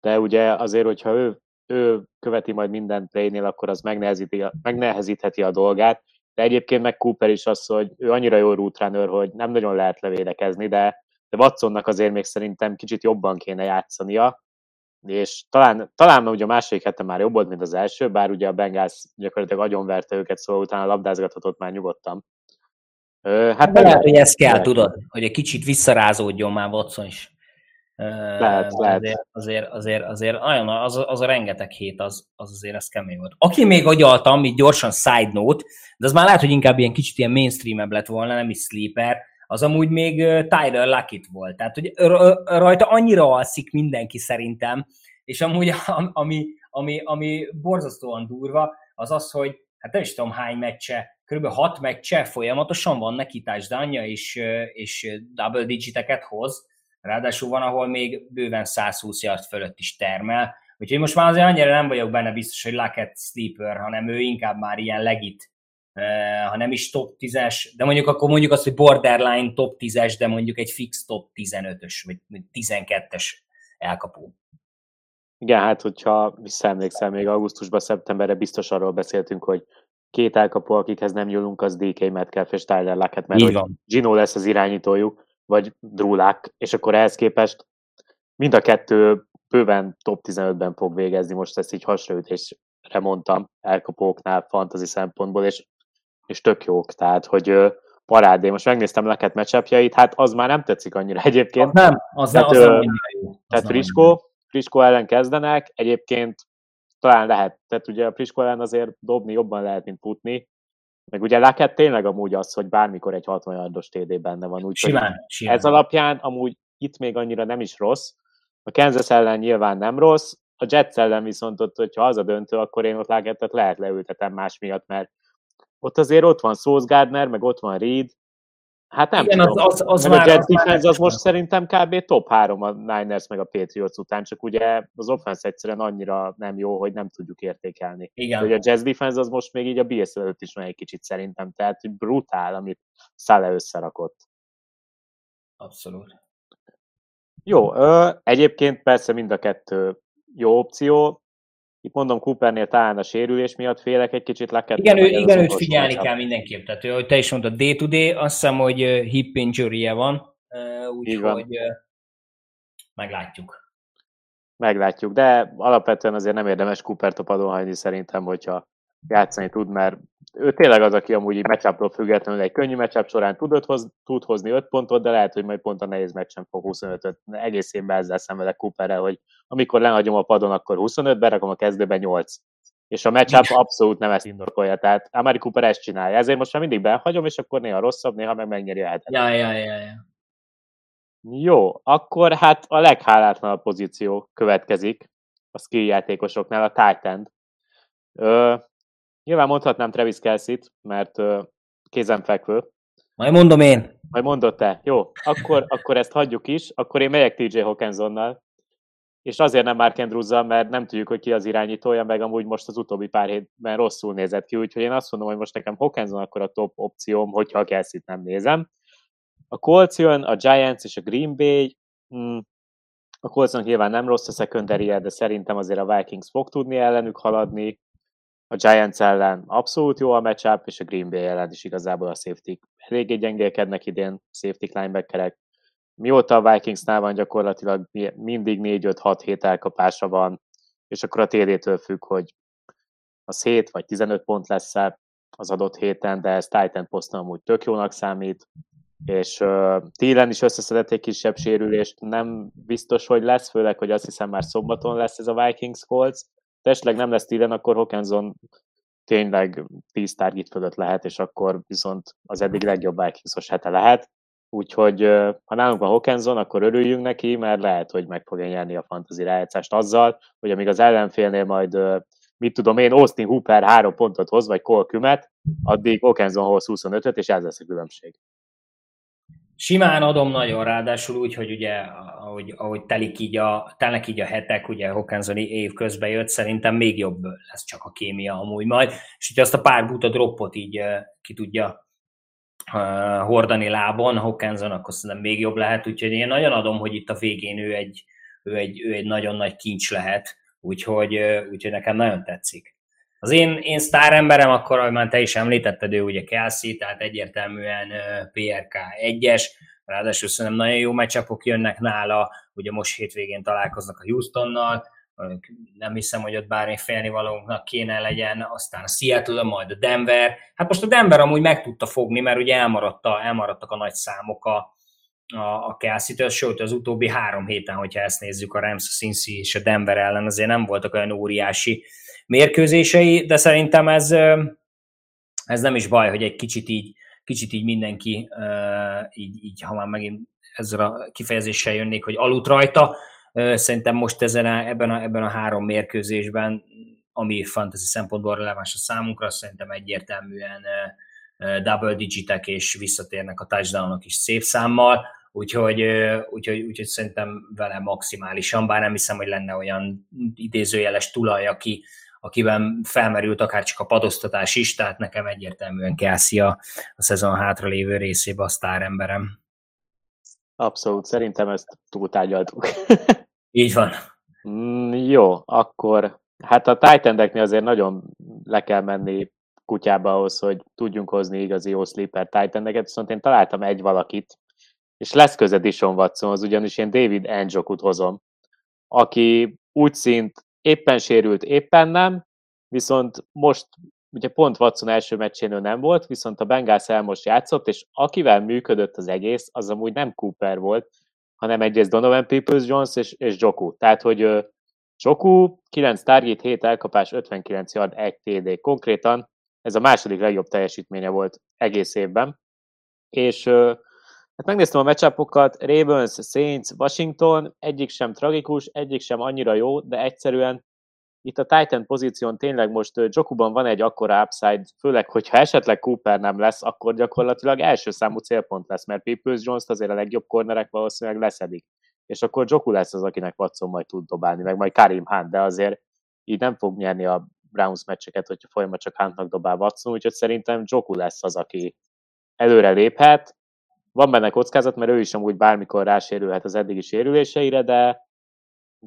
de ugye azért, hogyha ő, ő követi majd minden playnél, akkor az megnehezíti, megnehezítheti a dolgát, de egyébként meg Cooper is az, hogy ő annyira jó rútrunner, hogy nem nagyon lehet levédekezni, de de Watsonnak azért még szerintem kicsit jobban kéne játszania, és talán, talán ugye a második hete már jobb volt, mint az első, bár ugye a Bengals gyakorlatilag agyonverte őket, szóval utána labdázgathatott már nyugodtan. Hát, lehet, hogy ez kell, tudod, hogy egy kicsit visszarázódjon már Watson is. Lehet, azért, lehet. Azért, azért, azért olyan, az, az a rengeteg hét, az, az azért ez kemény volt. Aki még agyaltam, így gyorsan side note, de az már lehet, hogy inkább ilyen kicsit ilyen mainstream lett volna, nem is sleeper, az amúgy még Tyler Luckett volt. Tehát, hogy rajta annyira alszik mindenki szerintem, és amúgy ami, ami, ami borzasztóan durva, az az, hogy hát nem is tudom hány meccse, kb. hat meccse folyamatosan van neki touchdownja, és, és double digiteket hoz, ráadásul van, ahol még bőven 120 yard fölött is termel, úgyhogy most már azért annyira nem vagyok benne biztos, hogy Luckett sleeper, hanem ő inkább már ilyen legit ha nem is top 10-es, de mondjuk akkor mondjuk azt, hogy borderline top 10-es, de mondjuk egy fix top 15-ös, vagy 12-es elkapó. Igen, hát hogyha visszaemlékszel, még augusztusban, szeptemberre biztos arról beszéltünk, hogy két elkapó, akikhez nem nyúlunk, az DK Metcalf és Tyler Lockett, mert hogy Gino lesz az irányítójuk, vagy Drew Luck, és akkor ehhez képest mind a kettő bőven top 15-ben fog végezni, most ezt így hasraütésre mondtam elkapóknál fantasy szempontból, és és tök jók, tehát hogy parádé. Most megnéztem leket meccsapjait, hát az már nem tetszik annyira egyébként. Az nem, az tehát, nem, az nem jó. Az tehát Friskó, Friskó ellen kezdenek, egyébként talán lehet, tehát ugye a Friskó ellen azért dobni jobban lehet, mint futni, meg ugye Laket tényleg amúgy az, hogy bármikor egy 60 yardos TD benne van. Úgy, simán, simán. Ez alapján amúgy itt még annyira nem is rossz. A Kansas ellen nyilván nem rossz, a Jets ellen viszont ott, hogyha az a döntő, akkor én ott Lakettet lehet leültetem más miatt, mert ott azért ott van Sauce Gardner, meg ott van Reed, Hát nem Igen, tudom. Az, az, az már, a Jets defense az most szerintem kb. top 3 a Niners meg a Patriots után, csak ugye az offense egyszerűen annyira nem jó, hogy nem tudjuk értékelni. Igen. Hogy a Jazz defense az most még így a BS előtt is van egy kicsit szerintem, tehát hogy brutál, amit Szale összerakott. Abszolút. Jó, ö, egyébként persze mind a kettő jó opció. Itt mondom, Coopernél talán a sérülés miatt félek egy kicsit leket. Igen, ő, igen őt figyelni kell mindenképp. Tehát, hogy te is mondtad, day to day, azt hiszem, hogy hip injury van, úgyhogy meglátjuk. Meglátjuk, de alapvetően azért nem érdemes Cooper topadon hagyni szerintem, hogyha játszani tud, mert ő tényleg az, aki amúgy egy meccsapról függetlenül egy könnyű meccsap során tud, öt hoz, tud hozni 5 pontot, de lehet, hogy majd pont a nehéz meccsen fog 25-öt. Egész évben ezzel szenvedek Cooperrel, hogy amikor lehagyom a padon, akkor 25, berakom a kezdőben 8. És a matchup abszolút nem ezt indokolja, tehát Amari Cooper ezt csinálja. Ezért most már mindig behagyom, és akkor néha rosszabb, néha meg megnyeri a hetet. Ja, ja, ja, ja. Jó, akkor hát a leghálátlanabb pozíció következik a skill játékosoknál, a tight end. Ö, nyilván mondhatnám Travis Kelsey-t, mert kézenfekvő. Majd mondom én. Majd mondod te. Jó, akkor, akkor ezt hagyjuk is. Akkor én megyek TJ Hawkinsonnal. és azért nem Mark andrews mert nem tudjuk, hogy ki az irányítója, meg amúgy most az utóbbi pár hétben rosszul nézett ki, úgyhogy én azt mondom, hogy most nekem Hawkinson akkor a top opcióm, hogyha a kelsey nem nézem. A Colts jön, a Giants és a Green Bay, hmm, a Coltsnak nyilván nem rossz a secondary de szerintem azért a Vikings fog tudni ellenük haladni. A Giants ellen abszolút jó a matchup, és a Green Bay ellen is igazából a safety eléggé gyengélkednek idén, safety linebackerek. Mióta a Vikingsnál van gyakorlatilag mindig 4-5-6 hét elkapása van, és akkor a TD-től függ, hogy az 7 vagy 15 pont lesz az adott héten, de ez Titan poszton amúgy tök jónak számít, és uh, télen is összeszedett egy kisebb sérülést, nem biztos, hogy lesz, főleg, hogy azt hiszem már szombaton lesz ez a Vikings Colts, esetleg nem lesz télen, akkor Hawkinson tényleg 10 target fölött lehet, és akkor viszont az eddig legjobb Vikingsos hete lehet. Úgyhogy ha nálunk van Hawkinson, akkor örüljünk neki, mert lehet, hogy meg fogja nyerni a fantasy rájátszást azzal, hogy amíg az ellenfélnél majd mit tudom én, Austin Hooper három pontot hoz, vagy Cole Kümet, addig Hawkinson hoz 25-öt, és ez lesz a különbség. Simán adom nagyon, ráadásul úgy, hogy ugye, ahogy, ahogy telik így a, telnek így a hetek, ugye Hawkinsoni év közben jött, szerintem még jobb lesz csak a kémia amúgy majd, és ugye azt a pár buta droppot így ki tudja uh, hordani lábon, Hawkinson akkor szerintem még jobb lehet, úgyhogy én nagyon adom, hogy itt a végén ő egy, ő egy, ő egy nagyon nagy kincs lehet, úgyhogy, úgyhogy nekem nagyon tetszik. Az én, én sztár emberem, akkor, ahogy már te is említetted, ő ugye Kelsey, tehát egyértelműen PRK 1-es, ráadásul szerintem nagyon jó meccsapok jönnek nála, ugye most hétvégén találkoznak a Houstonnal, nem hiszem, hogy ott bármi félnivalónknak kéne legyen, aztán a Seattle, majd a Denver. Hát most a Denver amúgy meg tudta fogni, mert ugye elmaradta, elmaradtak a nagy számok a, a, a Kelsey-től, sőt az utóbbi három héten, hogyha ezt nézzük, a Rams, a Cincy és a Denver ellen azért nem voltak olyan óriási mérkőzései, de szerintem ez, ez nem is baj, hogy egy kicsit így, kicsit így mindenki, így, így, ha már megint ezzel a kifejezéssel jönnék, hogy alut rajta, szerintem most ezen a, ebben, a, ebben a három mérkőzésben, ami fantasy szempontból releváns a számunkra, szerintem egyértelműen double digitek és visszatérnek a touchdownok is szép számmal, úgyhogy, úgyhogy, úgyhogy szerintem vele maximálisan, bár nem hiszem, hogy lenne olyan idézőjeles tulaj, aki, akiben felmerült akár csak a padoztatás is, tehát nekem egyértelműen Kelsey a, a szezon hátralévő részébe a sztáremberem. Abszolút, szerintem ezt túltárgyaltuk. Így van. Mm, jó, akkor hát a titan azért nagyon le kell menni kutyába ahhoz, hogy tudjunk hozni igazi jó sleeper titan viszont én találtam egy valakit, és lesz köze Dishon Watsonhoz, ugyanis én David Anjokut hozom, aki úgy szint éppen sérült, éppen nem, viszont most ugye pont Watson első meccsén ő nem volt, viszont a Bengals el most játszott, és akivel működött az egész, az amúgy nem Cooper volt, hanem egyrészt Donovan Peoples-Jones és, és Joku. Tehát, hogy Joku 9 target, 7 elkapás, 59 yard, 1 TD. Konkrétan ez a második legjobb teljesítménye volt egész évben. És hát megnéztem a meccsapokat, Ravens, Saints, Washington, egyik sem tragikus, egyik sem annyira jó, de egyszerűen itt a Titan pozíción tényleg most Jokuban van egy akkora upside, főleg, hogyha esetleg Cooper nem lesz, akkor gyakorlatilag első számú célpont lesz, mert Peoples Jones-t azért a legjobb cornerek valószínűleg leszedik. És akkor Joku lesz az, akinek Watson majd tud dobálni, meg majd Karim Hunt, de azért így nem fog nyerni a Browns meccseket, hogyha folyamat csak Huntnak dobál Watson, úgyhogy szerintem Joku lesz az, aki előre léphet. Van benne kockázat, mert ő is amúgy bármikor rásérülhet az eddigi sérüléseire, de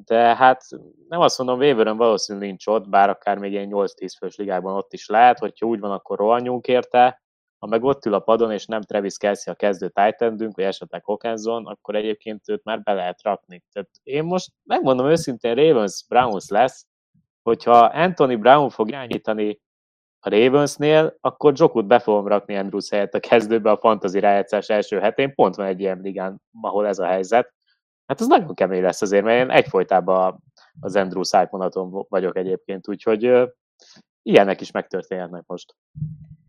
de hát nem azt mondom, Waverön valószínűleg nincs ott, bár akár még ilyen 8-10 fős ligában ott is lehet, hogyha úgy van, akkor rohanjunk érte, ha meg ott ül a padon, és nem Travis Kelsey a kezdő titan vagy esetleg Hawkinson, akkor egyébként őt már be lehet rakni. Tehát én most megmondom őszintén, Ravens Browns lesz, hogyha Anthony Brown fog irányítani a Ravensnél, akkor Jokut be fogom rakni Andrews helyett a kezdőbe a fantasy rájátszás első hetén, pont van egy ilyen ligán, ahol ez a helyzet, Hát ez nagyon kemény lesz azért, mert én egyfolytában az Andrew szájponaton vagyok egyébként, úgyhogy ilyenek is megtörténhetnek most.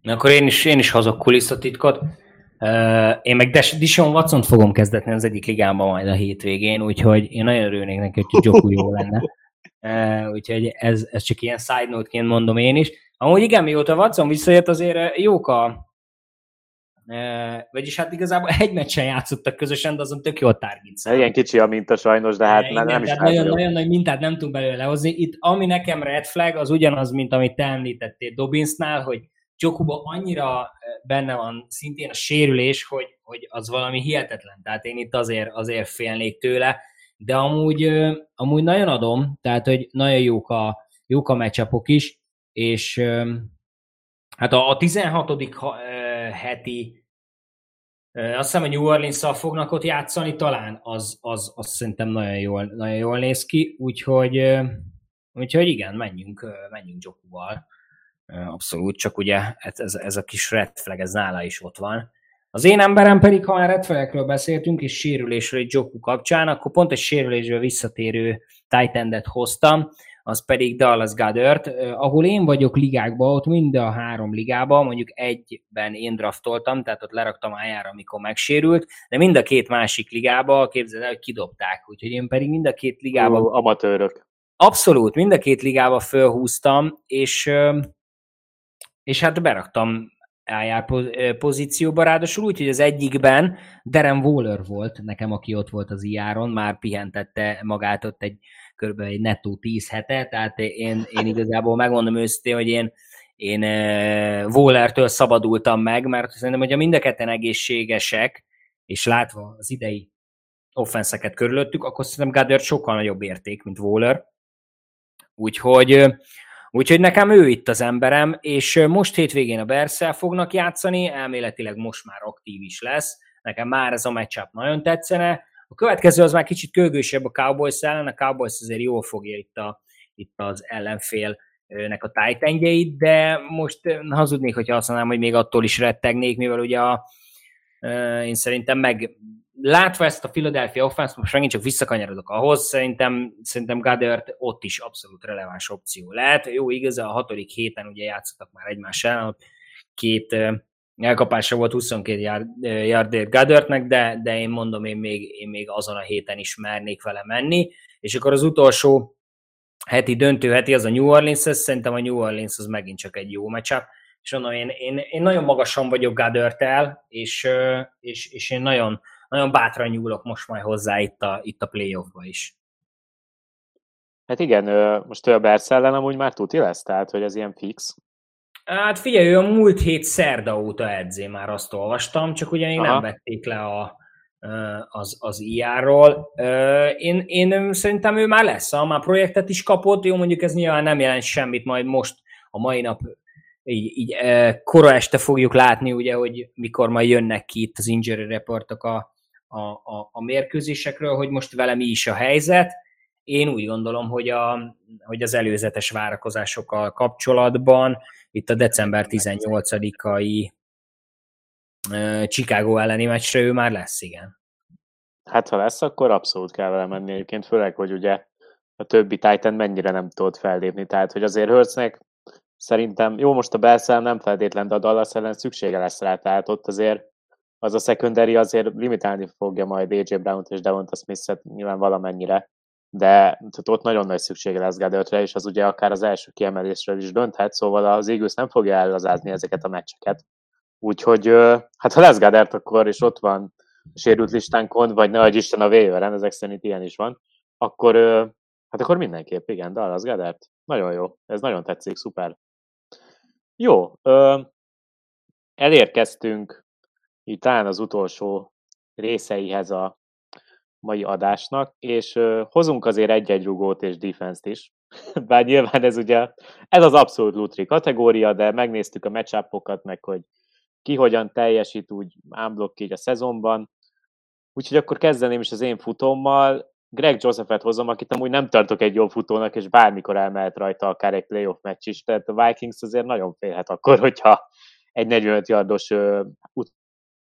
Na akkor én is, én is hozok kulisszatitkot. Uh, én meg Dishon watson fogom kezdetni az egyik ligában majd a hétvégén, úgyhogy én nagyon örülnék neki, hogy Joku jó lenne. Uh, úgyhogy ez, ez csak ilyen side note-ként mondom én is. Amúgy igen, mióta Watson visszajött, azért jók a, vagyis hát igazából egy meccsen játszottak közösen, de azon tök jó a target Igen, kicsi a minta sajnos, de hát Igen, nem is nagyon, nagyon nagy mintát nem tudunk belőle hozni. Itt ami nekem red flag, az ugyanaz, mint amit te említettél Dobinsnál, hogy Csokuba annyira benne van szintén a sérülés, hogy, hogy az valami hihetetlen. Tehát én itt azért, azért félnék tőle, de amúgy, amúgy nagyon adom, tehát hogy nagyon jók a, jók a meccsapok is, és hát a, a 16. heti azt hiszem, hogy New orleans fognak ott játszani talán, az, az, az szerintem nagyon jól, nagyon jól néz ki, úgyhogy, úgyhogy igen, menjünk, menjünk Jokuval. Abszolút, csak ugye ez, ez a kis red flag, ez nála is ott van. Az én emberem pedig, ha már red beszéltünk, és sérülésről egy Joku kapcsán, akkor pont egy sérülésről visszatérő tight hoztam, az pedig Dallas Goddard, ahol én vagyok ligákban, ott mind a három ligában, mondjuk egyben én draftoltam, tehát ott leraktam ájára, amikor megsérült, de mind a két másik ligába, képzeld el, hogy kidobták, úgyhogy én pedig mind a két ligába... Ó, amatőrök. Abszolút, mind a két ligába fölhúztam, és, és hát beraktam IR pozícióba, ráadásul úgy, hogy az egyikben Darren Waller volt nekem, aki ott volt az IR-on, már pihentette magát ott egy kb. egy nettó 10 hete, tehát én, én igazából megmondom őszintén, hogy én, én Wallertől szabadultam meg, mert szerintem, hogyha mind a ketten egészségesek, és látva az idei offenszeket körülöttük, akkor szerintem Goddard sokkal nagyobb érték, mint Waller. Úgyhogy Úgyhogy nekem ő itt az emberem, és most hétvégén a Berszel fognak játszani, elméletileg most már aktív is lesz. Nekem már ez a matchup nagyon tetszene. A következő az már kicsit kőgősebb a Cowboys ellen, a Cowboys azért jól fogja itt, a, itt az ellenfélnek a titan de most hazudnék, hogyha azt mondanám, hogy még attól is rettegnék, mivel ugye a, én szerintem meg látva ezt a Philadelphia offense most megint csak visszakanyarodok ahhoz, szerintem, szerintem Goddard ott is abszolút releváns opció lehet. Jó, igaz, a hatodik héten ugye játszottak már egymás ellen, két elkapása volt 22 yard, yardért Goddardnek, de, de én mondom, én még, én még azon a héten is mernék vele menni, és akkor az utolsó heti döntő heti az a New Orleans, ez szerintem a New Orleans az megint csak egy jó meccsap, és mondom, én, én, én nagyon magasan vagyok Goddard-tel, és, és, és én nagyon, nagyon bátran nyúlok most majd hozzá itt a, itt a playoffba is. Hát igen, most ő a Bersz ellen amúgy már tuti lesz, tehát hogy ez ilyen fix. Hát figyelj, ő a múlt hét szerda óta edzé, már azt olvastam, csak ugye még Aha. nem vették le a, az, az IR-ról. Én, én szerintem ő már lesz, ha már projektet is kapott, jó mondjuk ez nyilván nem jelent semmit, majd most a mai nap így, így kora este fogjuk látni, ugye, hogy mikor majd jönnek ki itt az injury reportok a, a, a, a mérkőzésekről, hogy most vele mi is a helyzet. Én úgy gondolom, hogy, a, hogy az előzetes várakozásokkal kapcsolatban itt a december 18-ai Chicago elleni meccsre ő már lesz, igen. Hát ha lesz, akkor abszolút kell vele menni egyébként, főleg, hogy ugye a többi Titan mennyire nem tudott fellépni, tehát hogy azért Hurtsnek szerintem, jó most a Belszel nem feltétlen, de a Dallas ellen szüksége lesz rá, tehát ott azért az a secondary azért limitálni fogja majd AJ Brown-t és Devonta Smith-et nyilván valamennyire, de tehát ott nagyon nagy szüksége lesz Gadötre, és az ugye akár az első kiemelésről is dönthet, szóval az Eagles nem fogja ellazázni ezeket a meccseket. Úgyhogy hát ha lesz Gadert, akkor és ott van a sérült listánkon, vagy ne Isten a waiver ezek szerint ilyen is van, akkor hát akkor mindenképp igen, Dallas Gadert. Nagyon jó, ez nagyon tetszik, szuper. Jó, elérkeztünk így talán az utolsó részeihez a mai adásnak, és hozunk azért egy-egy rugót és defense-t is. Bár nyilván ez ugye, ez az abszolút lutri kategória, de megnéztük a matchupokat, meg hogy ki hogyan teljesít úgy ámblok így a szezonban. Úgyhogy akkor kezdeném is az én futómmal. Greg Josephet hozom, akit amúgy nem tartok egy jó futónak, és bármikor elmehet rajta akár egy playoff meccs is, tehát a Vikings azért nagyon félhet akkor, hogyha egy 45 yardos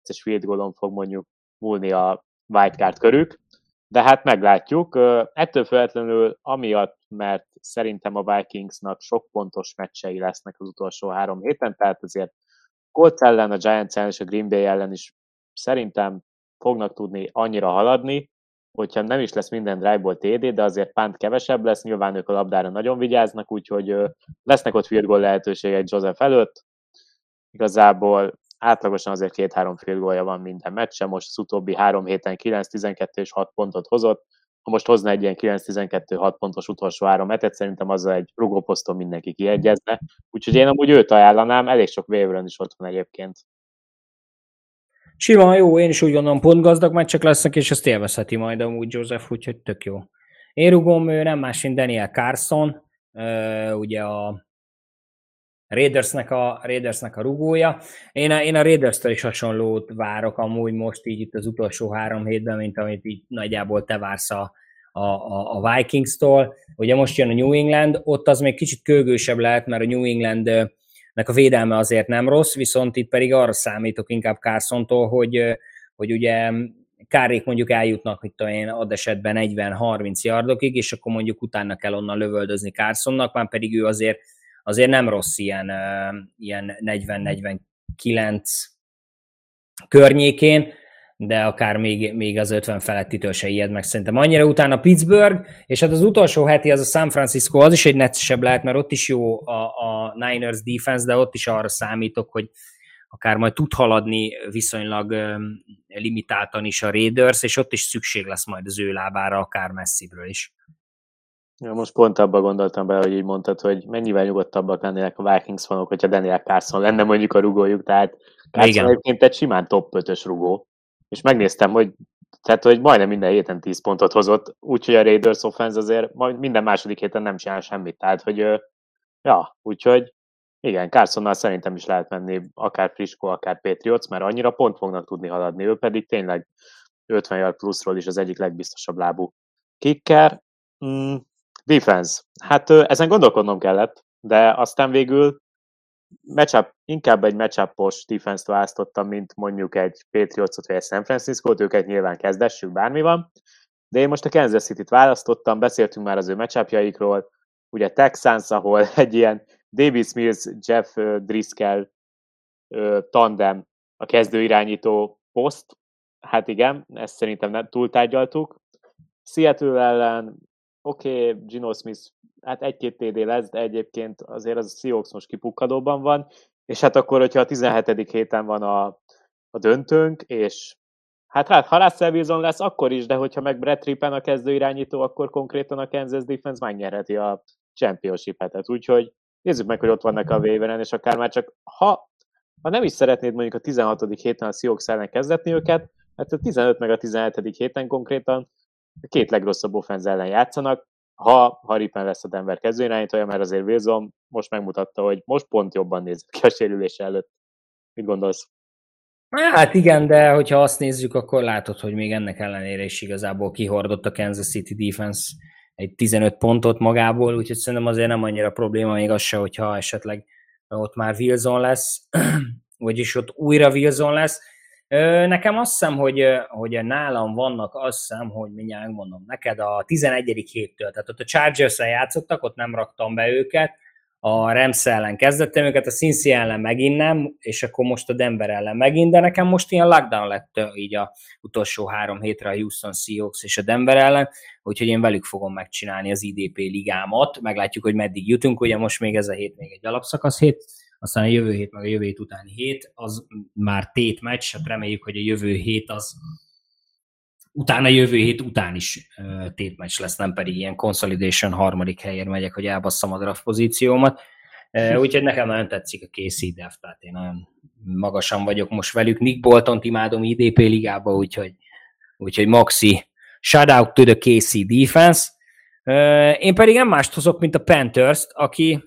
és field fog mondjuk múlni a wildcard körük, de hát meglátjuk. Ettől függetlenül amiatt, mert szerintem a Vikingsnak sok pontos meccsei lesznek az utolsó három héten, tehát azért Colts ellen, a Giants ellen és a Green Bay ellen is szerintem fognak tudni annyira haladni, hogyha nem is lesz minden drive-ból TD, de azért pánt kevesebb lesz, nyilván ők a labdára nagyon vigyáznak, úgyhogy lesznek ott field goal lehetőségek Joseph előtt. Igazából átlagosan azért két-három fél gólja van minden meccsen, most az utóbbi három héten 9-12 és 6 pontot hozott, ha most hozna egy ilyen 9-12-6 pontos utolsó három metet, szerintem azzal egy rugóposzton mindenki kiegyezne, úgyhogy én amúgy őt ajánlanám, elég sok waiver is ott van egyébként. Sima, jó, én is úgy gondolom, pont gazdag meccsek lesznek, és ezt élvezheti majd amúgy Joseph, úgyhogy tök jó. Én rugom, ő nem más, mint Daniel Carson, ugye a Raidersnek a, Raidersnek a rugója. Én a, én a Raiders-től is hasonlót várok amúgy most így itt az utolsó három hétben, mint amit így nagyjából te vársz a, a, a, a Vikings-tól. Ugye most jön a New England, ott az még kicsit kőgősebb lehet, mert a New England nek a védelme azért nem rossz, viszont itt pedig arra számítok inkább Carsontól, hogy, hogy ugye kárék mondjuk eljutnak, hogy tudom én, ad esetben 40-30 yardokig, és akkor mondjuk utána kell onnan lövöldözni Carsonnak, már pedig ő azért, azért nem rossz ilyen, ilyen 40-49 környékén, de akár még, még az 50 felettitől se ijed meg szerintem. Annyira utána Pittsburgh, és hát az utolsó heti az a San Francisco, az is egy neccesebb lehet, mert ott is jó a, a Niners defense, de ott is arra számítok, hogy akár majd tud haladni viszonylag limitáltan is a Raiders, és ott is szükség lesz majd az ő lábára, akár messzibről is. Ja, most pont abban gondoltam bele, hogy így mondtad, hogy mennyivel nyugodtabbak lennének a Vikings fanok, hogyha Daniel Carson lenne mondjuk a rugójuk, tehát Carson egyébként egy simán top 5-ös rugó, és megnéztem, hogy tehát, hogy majdnem minden héten 10 pontot hozott, úgyhogy a Raiders offense azért majd minden második héten nem csinál semmit, tehát, hogy ja, úgyhogy igen, Carsonnal szerintem is lehet menni, akár Frisko, akár Patriots, mert annyira pont fognak tudni haladni, ő pedig tényleg 50 yard pluszról is az egyik legbiztosabb lábú kicker. Mm, defense. Hát ezen gondolkodnom kellett, de aztán végül matchup, inkább egy matchupos defense-t választottam, mint mondjuk egy Patriots-ot vagy egy San Francisco-t, őket nyilván kezdessük, bármi van. De én most a Kansas City-t választottam, beszéltünk már az ő matchupjaikról, ugye Texans, ahol egy ilyen David Smith, Jeff Driscoll tandem a kezdőirányító poszt, hát igen, ezt szerintem nem túltárgyaltuk. Seattle ellen, oké, okay, Gino Smith, hát egy-két TD lesz, de egyébként azért az a Seahawks most kipukkadóban van, és hát akkor, hogyha a 17. héten van a, a döntőnk, és hát, hát ha Russell Wilson lesz, akkor is, de hogyha meg Brett Rippen a kezdőirányító, akkor konkrétan a Kansas Defense megnyerheti a championship-et. Úgyhogy nézzük meg, hogy ott vannak a waveren, és akár már csak, ha, ha nem is szeretnéd mondjuk a 16. héten a Seahawks ellen kezdetni őket, hát a 15 meg a 17. héten konkrétan a két legrosszabb offenz ellen játszanak, ha Haripen lesz a Denver kezdőirányítója, mert azért Wilson most megmutatta, hogy most pont jobban nézett ki a sérülése előtt. Mit gondolsz? Hát igen, de hogyha azt nézzük, akkor látod, hogy még ennek ellenére is igazából kihordott a Kansas City defense egy 15 pontot magából, úgyhogy szerintem azért nem annyira probléma még az se, hogyha esetleg ott már Wilson lesz, vagyis ott újra Wilson lesz. Nekem azt hiszem, hogy, hogy nálam vannak, azt hiszem, hogy mindjárt mondom neked, a 11. héttől, tehát ott a chargers játszottak, ott nem raktam be őket, a Rams ellen kezdettem őket, a Cincy ellen megint nem, és akkor most a Denver ellen megint, de nekem most ilyen lockdown lett így a utolsó három hétre a Houston Seahawks és a Denver ellen, úgyhogy én velük fogom megcsinálni az IDP ligámat, meglátjuk, hogy meddig jutunk, ugye most még ez a hét még egy alapszakasz hét, aztán a jövő hét, meg a jövő hét utáni hét, az már tét meccs, hát reméljük, hogy a jövő hét az utána jövő hét után is uh, tétmeccs lesz, nem pedig ilyen consolidation harmadik helyért megyek, hogy elbasszam a draft pozíciómat. Uh, úgyhogy nekem nagyon tetszik a KC Dev, tehát én nagyon magasan vagyok most velük. Nick Bolton imádom IDP ligába, úgyhogy, úgyhogy Maxi, shout out to the KC defense. Uh, én pedig nem mást hozok, mint a Panthers-t, aki,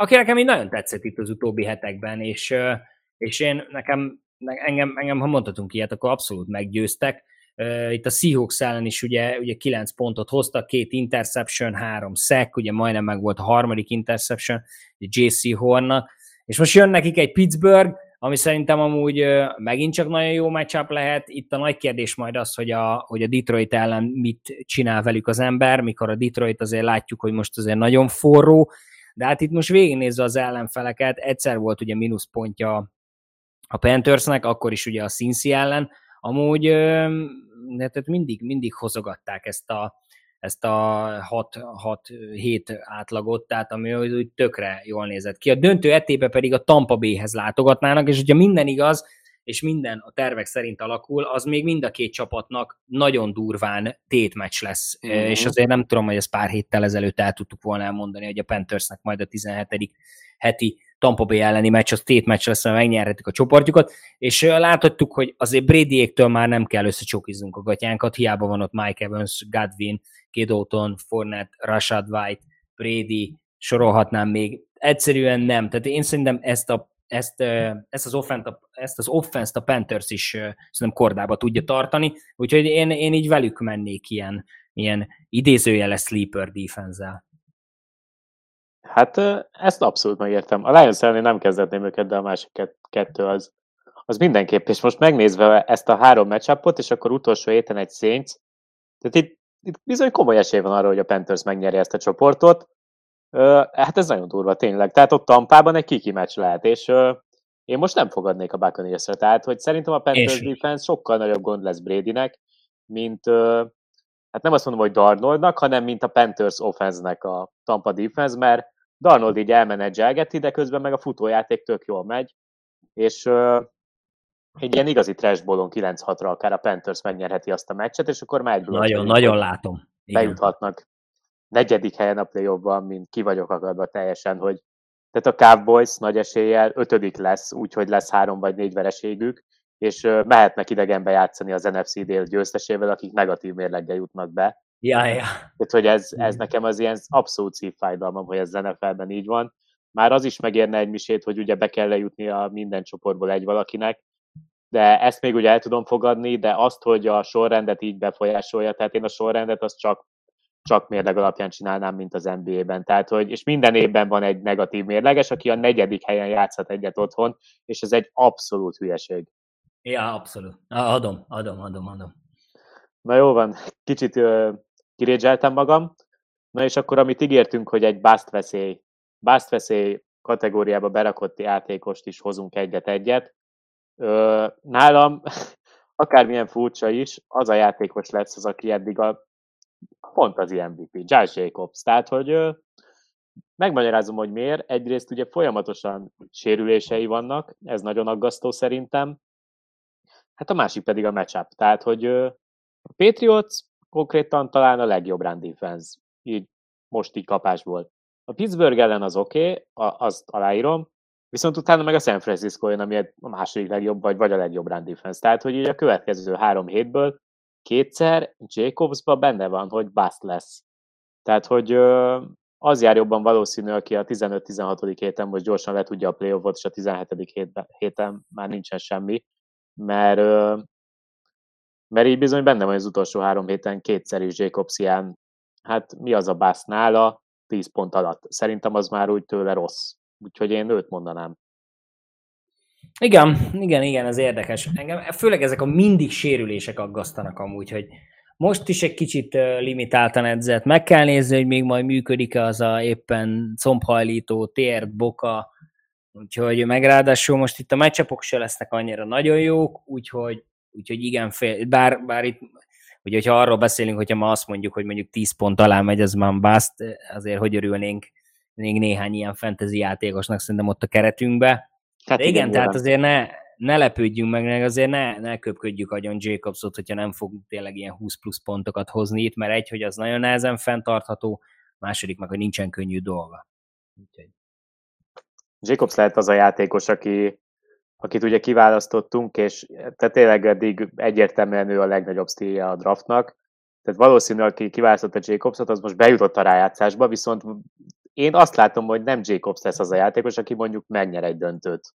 aki nekem így nagyon tetszett itt az utóbbi hetekben, és, és én nekem, engem, engem, ha mondhatunk ilyet, akkor abszolút meggyőztek itt a Seahawks ellen is ugye, ugye 9 pontot hoztak, két interception, három sack, ugye majdnem meg volt a harmadik interception, JC Hornnak, és most jön nekik egy Pittsburgh, ami szerintem amúgy megint csak nagyon jó matchup lehet. Itt a nagy kérdés majd az, hogy a, hogy a Detroit ellen mit csinál velük az ember, mikor a Detroit azért látjuk, hogy most azért nagyon forró, de hát itt most végignézve az ellenfeleket, egyszer volt ugye mínuszpontja a Panthersnek, akkor is ugye a Cincy ellen, amúgy tehát mindig, mindig hozogatták ezt a, ezt a 6-7 átlagot, tehát ami úgy tökre jól nézett ki. A döntő etébe pedig a Tampa Bay-hez látogatnának, és hogyha minden igaz, és minden a tervek szerint alakul, az még mind a két csapatnak nagyon durván tétmeccs lesz. Mm-hmm. És azért nem tudom, hogy ezt pár héttel ezelőtt el tudtuk volna elmondani, hogy a Panthersnek majd a 17. heti Tampa Bay elleni meccs, az tétmeccs lesz, mert megnyerhetik a csoportjukat, és láthattuk, hogy azért Bradyéktől már nem kell összecsokizunk a gatyánkat, hiába van ott Mike Evans, Godwin, Kidóton, Fournette, Rashad White, Brady, sorolhatnám még. Egyszerűen nem. Tehát én szerintem ezt a ezt, ezt, az offent, ezt az offense a Panthers is szerintem kordába tudja tartani, úgyhogy én, én így velük mennék ilyen, ilyen idézőjeles sleeper defense-zel. Hát ezt abszolút megértem. A Lions ellen nem kezdetném őket, de a másik kettő az, az mindenképp. És most megnézve ezt a három matchupot, és akkor utolsó héten egy Saints, tehát itt, itt bizony komoly esély van arra, hogy a Panthers megnyeri ezt a csoportot. Hát ez nagyon durva, tényleg. Tehát ott Tampában egy kiki meccs lehet, és én most nem fogadnék a buccaneers Tehát, hogy szerintem a Panthers defense sokkal nagyobb gond lesz Bradynek, mint, hát nem azt mondom, hogy Darnoldnak, hanem mint a Panthers offense-nek a Tampa defense, mert Darnold így elmenedzselgeti, de közben meg a futójáték tök jól megy, és egy ilyen igazi trash ballon 9-6-ra akár a Panthers megnyerheti azt a meccset, és akkor már egyből... Nagyon, nagyon látom. Bejuthatnak negyedik helyen a play mint ki vagyok akadva teljesen, hogy tehát a Cowboys nagy eséllyel ötödik lesz, úgyhogy lesz három vagy négy vereségük, és mehetnek idegenbe játszani az NFC dél győztesével, akik negatív mérleggel jutnak be. Ja, ja. Tehát, hogy ez, ez nekem az ilyen abszolút szívfájdalmam, hogy ez NFL-ben így van. Már az is megérne egy misét, hogy ugye be kell lejutni a minden csoportból egy valakinek, de ezt még ugye el tudom fogadni, de azt, hogy a sorrendet így befolyásolja, tehát én a sorrendet az csak csak mérleg alapján csinálnám, mint az NBA-ben. Tehát, hogy, és minden évben van egy negatív mérleges, aki a negyedik helyen játszhat egyet otthon, és ez egy abszolút hülyeség. Ja, abszolút. Adom, adom, adom, adom. Na jó van, kicsit uh, kirédzseltem magam. Na és akkor, amit ígértünk, hogy egy bust veszély, bust veszély kategóriába berakott játékost is hozunk egyet-egyet. Uh, nálam, akármilyen furcsa is, az a játékos lesz az, aki eddig a pont az MVP, Josh Jacobs. Tehát, hogy megmagyarázom, hogy miért. Egyrészt ugye folyamatosan sérülései vannak, ez nagyon aggasztó szerintem. Hát a másik pedig a matchup. Tehát, hogy a Patriots konkrétan talán a legjobb run defense, így most így kapásból. A Pittsburgh ellen az oké, okay, azt aláírom, viszont utána meg a San Francisco jön, ami a második legjobb, vagy, vagy a legjobb run defense. Tehát, hogy így a következő három hétből kétszer Jacobsba benne van, hogy bust lesz. Tehát, hogy az jár jobban valószínű, aki a 15-16. héten most gyorsan le tudja a playoffot, és a 17. héten már nincsen semmi, mert, mert így bizony benne van az utolsó három héten kétszer is Jacobs ilyen, hát mi az a bust nála, 10 pont alatt. Szerintem az már úgy tőle rossz. Úgyhogy én őt mondanám. Igen, igen, igen, ez érdekes. Engem főleg ezek a mindig sérülések aggasztanak amúgy, hogy most is egy kicsit limitáltan edzett. Meg kell nézni, hogy még majd működik-e az a éppen combhajlító, tért, boka, úgyhogy meg ráadásul most itt a meccsapok se lesznek annyira nagyon jók, úgyhogy, úgyhogy igen, fél, bár, bár itt ugye, hogyha arról beszélünk, hogyha ma azt mondjuk, hogy mondjuk 10 pont alá megy, ez már bust, azért hogy örülnénk még néhány ilyen fantasy játékosnak szerintem ott a keretünkbe, Hát igen, igen, tehát azért ne, ne lepődjünk meg, meg azért ne, ne köpködjük agyon Jacobsot, hogyha nem fog tényleg ilyen 20 plusz pontokat hozni itt, mert egy, hogy az nagyon nehezen fenntartható, második meg, hogy nincsen könnyű dolga. Úgyhogy. Jacobs lehet az a játékos, aki, akit ugye kiválasztottunk, és tehát tényleg eddig egyértelműen ő a legnagyobb stílje a draftnak. Tehát valószínű, aki kiválasztotta Jacobsot, az most bejutott a rájátszásba, viszont én azt látom, hogy nem Jacobs lesz az a játékos, aki mondjuk megnyer egy döntőt.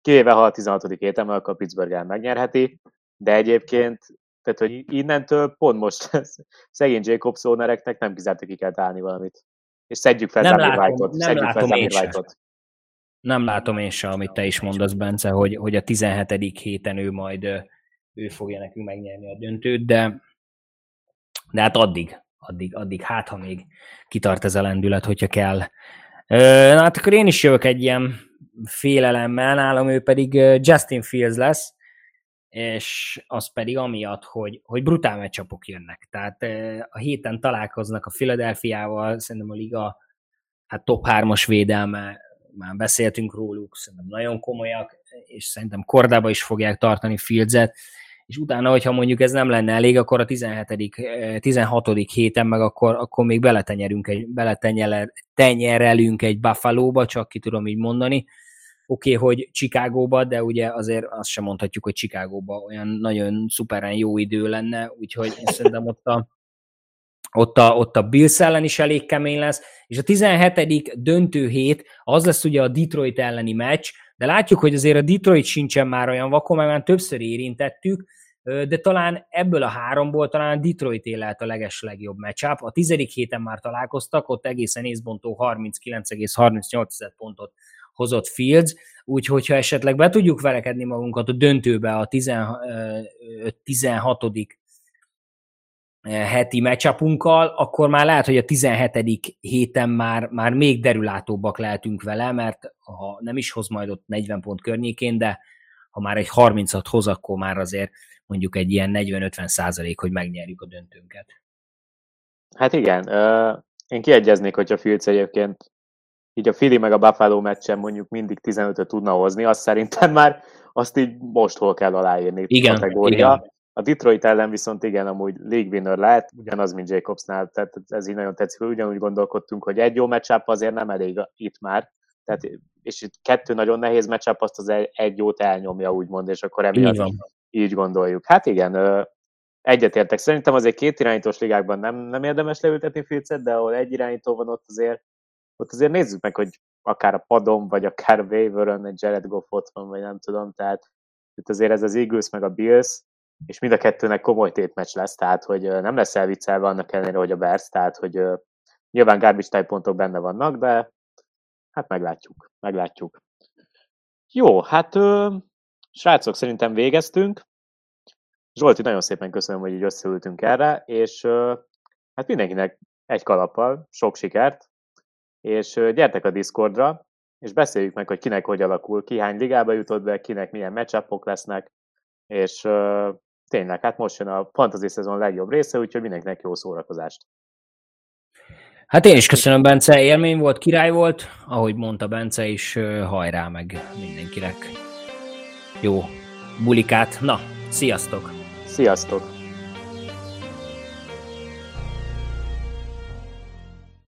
Kivéve, ha a 16. héten, akkor a Pittsburgh megnyerheti, de egyébként, tehát, hogy innentől pont most szegény Jacobs ownereknek nem kizártak ki kell találni valamit. És szedjük fel nem látom, White-ot. Nem szedjük látom fel én White-ot. Nem látom én se, amit te is mondasz, Bence, hogy, hogy a 17. héten ő majd ő fogja nekünk megnyerni a döntőt, de, de hát addig, addig, addig hát, ha még kitart ez a lendület, hogyha kell. Na hát akkor én is jövök egy ilyen félelemmel, nálam ő pedig Justin Fields lesz. és az pedig amiatt, hogy, hogy brutál meccsapok jönnek. Tehát a héten találkoznak a Philadelphiával, szerintem a liga hát top 3-as védelme, már beszéltünk róluk, szerintem nagyon komolyak, és szerintem kordába is fogják tartani Fieldset, és utána, hogyha mondjuk ez nem lenne elég, akkor a 17. 16. héten meg akkor, akkor még beletenyerünk egy, beletenyerelünk egy Buffalo-ba, csak ki tudom így mondani. Oké, okay, hogy Chicagóba, de ugye azért azt sem mondhatjuk, hogy Chicagóba olyan nagyon szuperen jó idő lenne, úgyhogy én szerintem ott a, ott a, ott a Bills ellen is elég kemény lesz, és a 17. döntő hét, az lesz ugye a Detroit elleni meccs, de látjuk, hogy azért a Detroit sincsen már olyan vakon, mert már többször érintettük, de talán ebből a háromból talán Detroit élet a leges legjobb matchup. A tizedik héten már találkoztak, ott egészen észbontó 39,38 pontot hozott Fields, úgyhogy ha esetleg be tudjuk verekedni magunkat a döntőbe a 16 heti meccsapunkkal, akkor már lehet, hogy a 17. héten már, már még derülátóbbak lehetünk vele, mert ha nem is hoz majd ott 40 pont környékén, de ha már egy 36 hoz, akkor már azért mondjuk egy ilyen 40-50 százalék, hogy megnyerjük a döntőnket. Hát igen, én kiegyeznék, hogyha Fields egyébként így a Philly meg a Buffalo meccsen mondjuk mindig 15-öt tudna hozni, azt szerintem már azt így most hol kell aláírni igen, kategória. Igen. A Detroit ellen viszont igen, amúgy league winner lehet, ugyanaz, mint Jacobsnál, tehát ez így nagyon tetszik, ugyanúgy gondolkodtunk, hogy egy jó matchup azért nem elég itt már, tehát, és itt kettő nagyon nehéz matchup, azt az egy jót elnyomja, úgymond, és akkor emiatt így, így gondoljuk. Hát igen, egyetértek. Szerintem azért két irányítós ligákban nem, nem érdemes leültetni Filcet, de ahol egy irányító van ott azért, ott azért nézzük meg, hogy akár a padon, vagy akár waiver egy Jared Goff ott van, vagy nem tudom, tehát itt azért ez az Eagles meg a Bills, és mind a kettőnek komoly tétmeccs lesz, tehát hogy nem lesz elviccelve annak ellenére, hogy a Bears, tehát hogy nyilván garbage type pontok benne vannak, de hát meglátjuk, meglátjuk. Jó, hát srácok, szerintem végeztünk. Zsolti, nagyon szépen köszönöm, hogy így összeültünk erre, és hát mindenkinek egy kalappal, sok sikert, és gyertek a Discordra, és beszéljük meg, hogy kinek hogy alakul, ki hány ligába jutott be, kinek milyen matchupok lesznek, és tényleg, hát most jön a fantasy szezon legjobb része, úgyhogy mindenkinek jó szórakozást. Hát én is köszönöm, Bence, élmény volt, király volt, ahogy mondta Bence is, hajrá meg mindenkinek. Jó bulikát. Na, sziasztok! Sziasztok!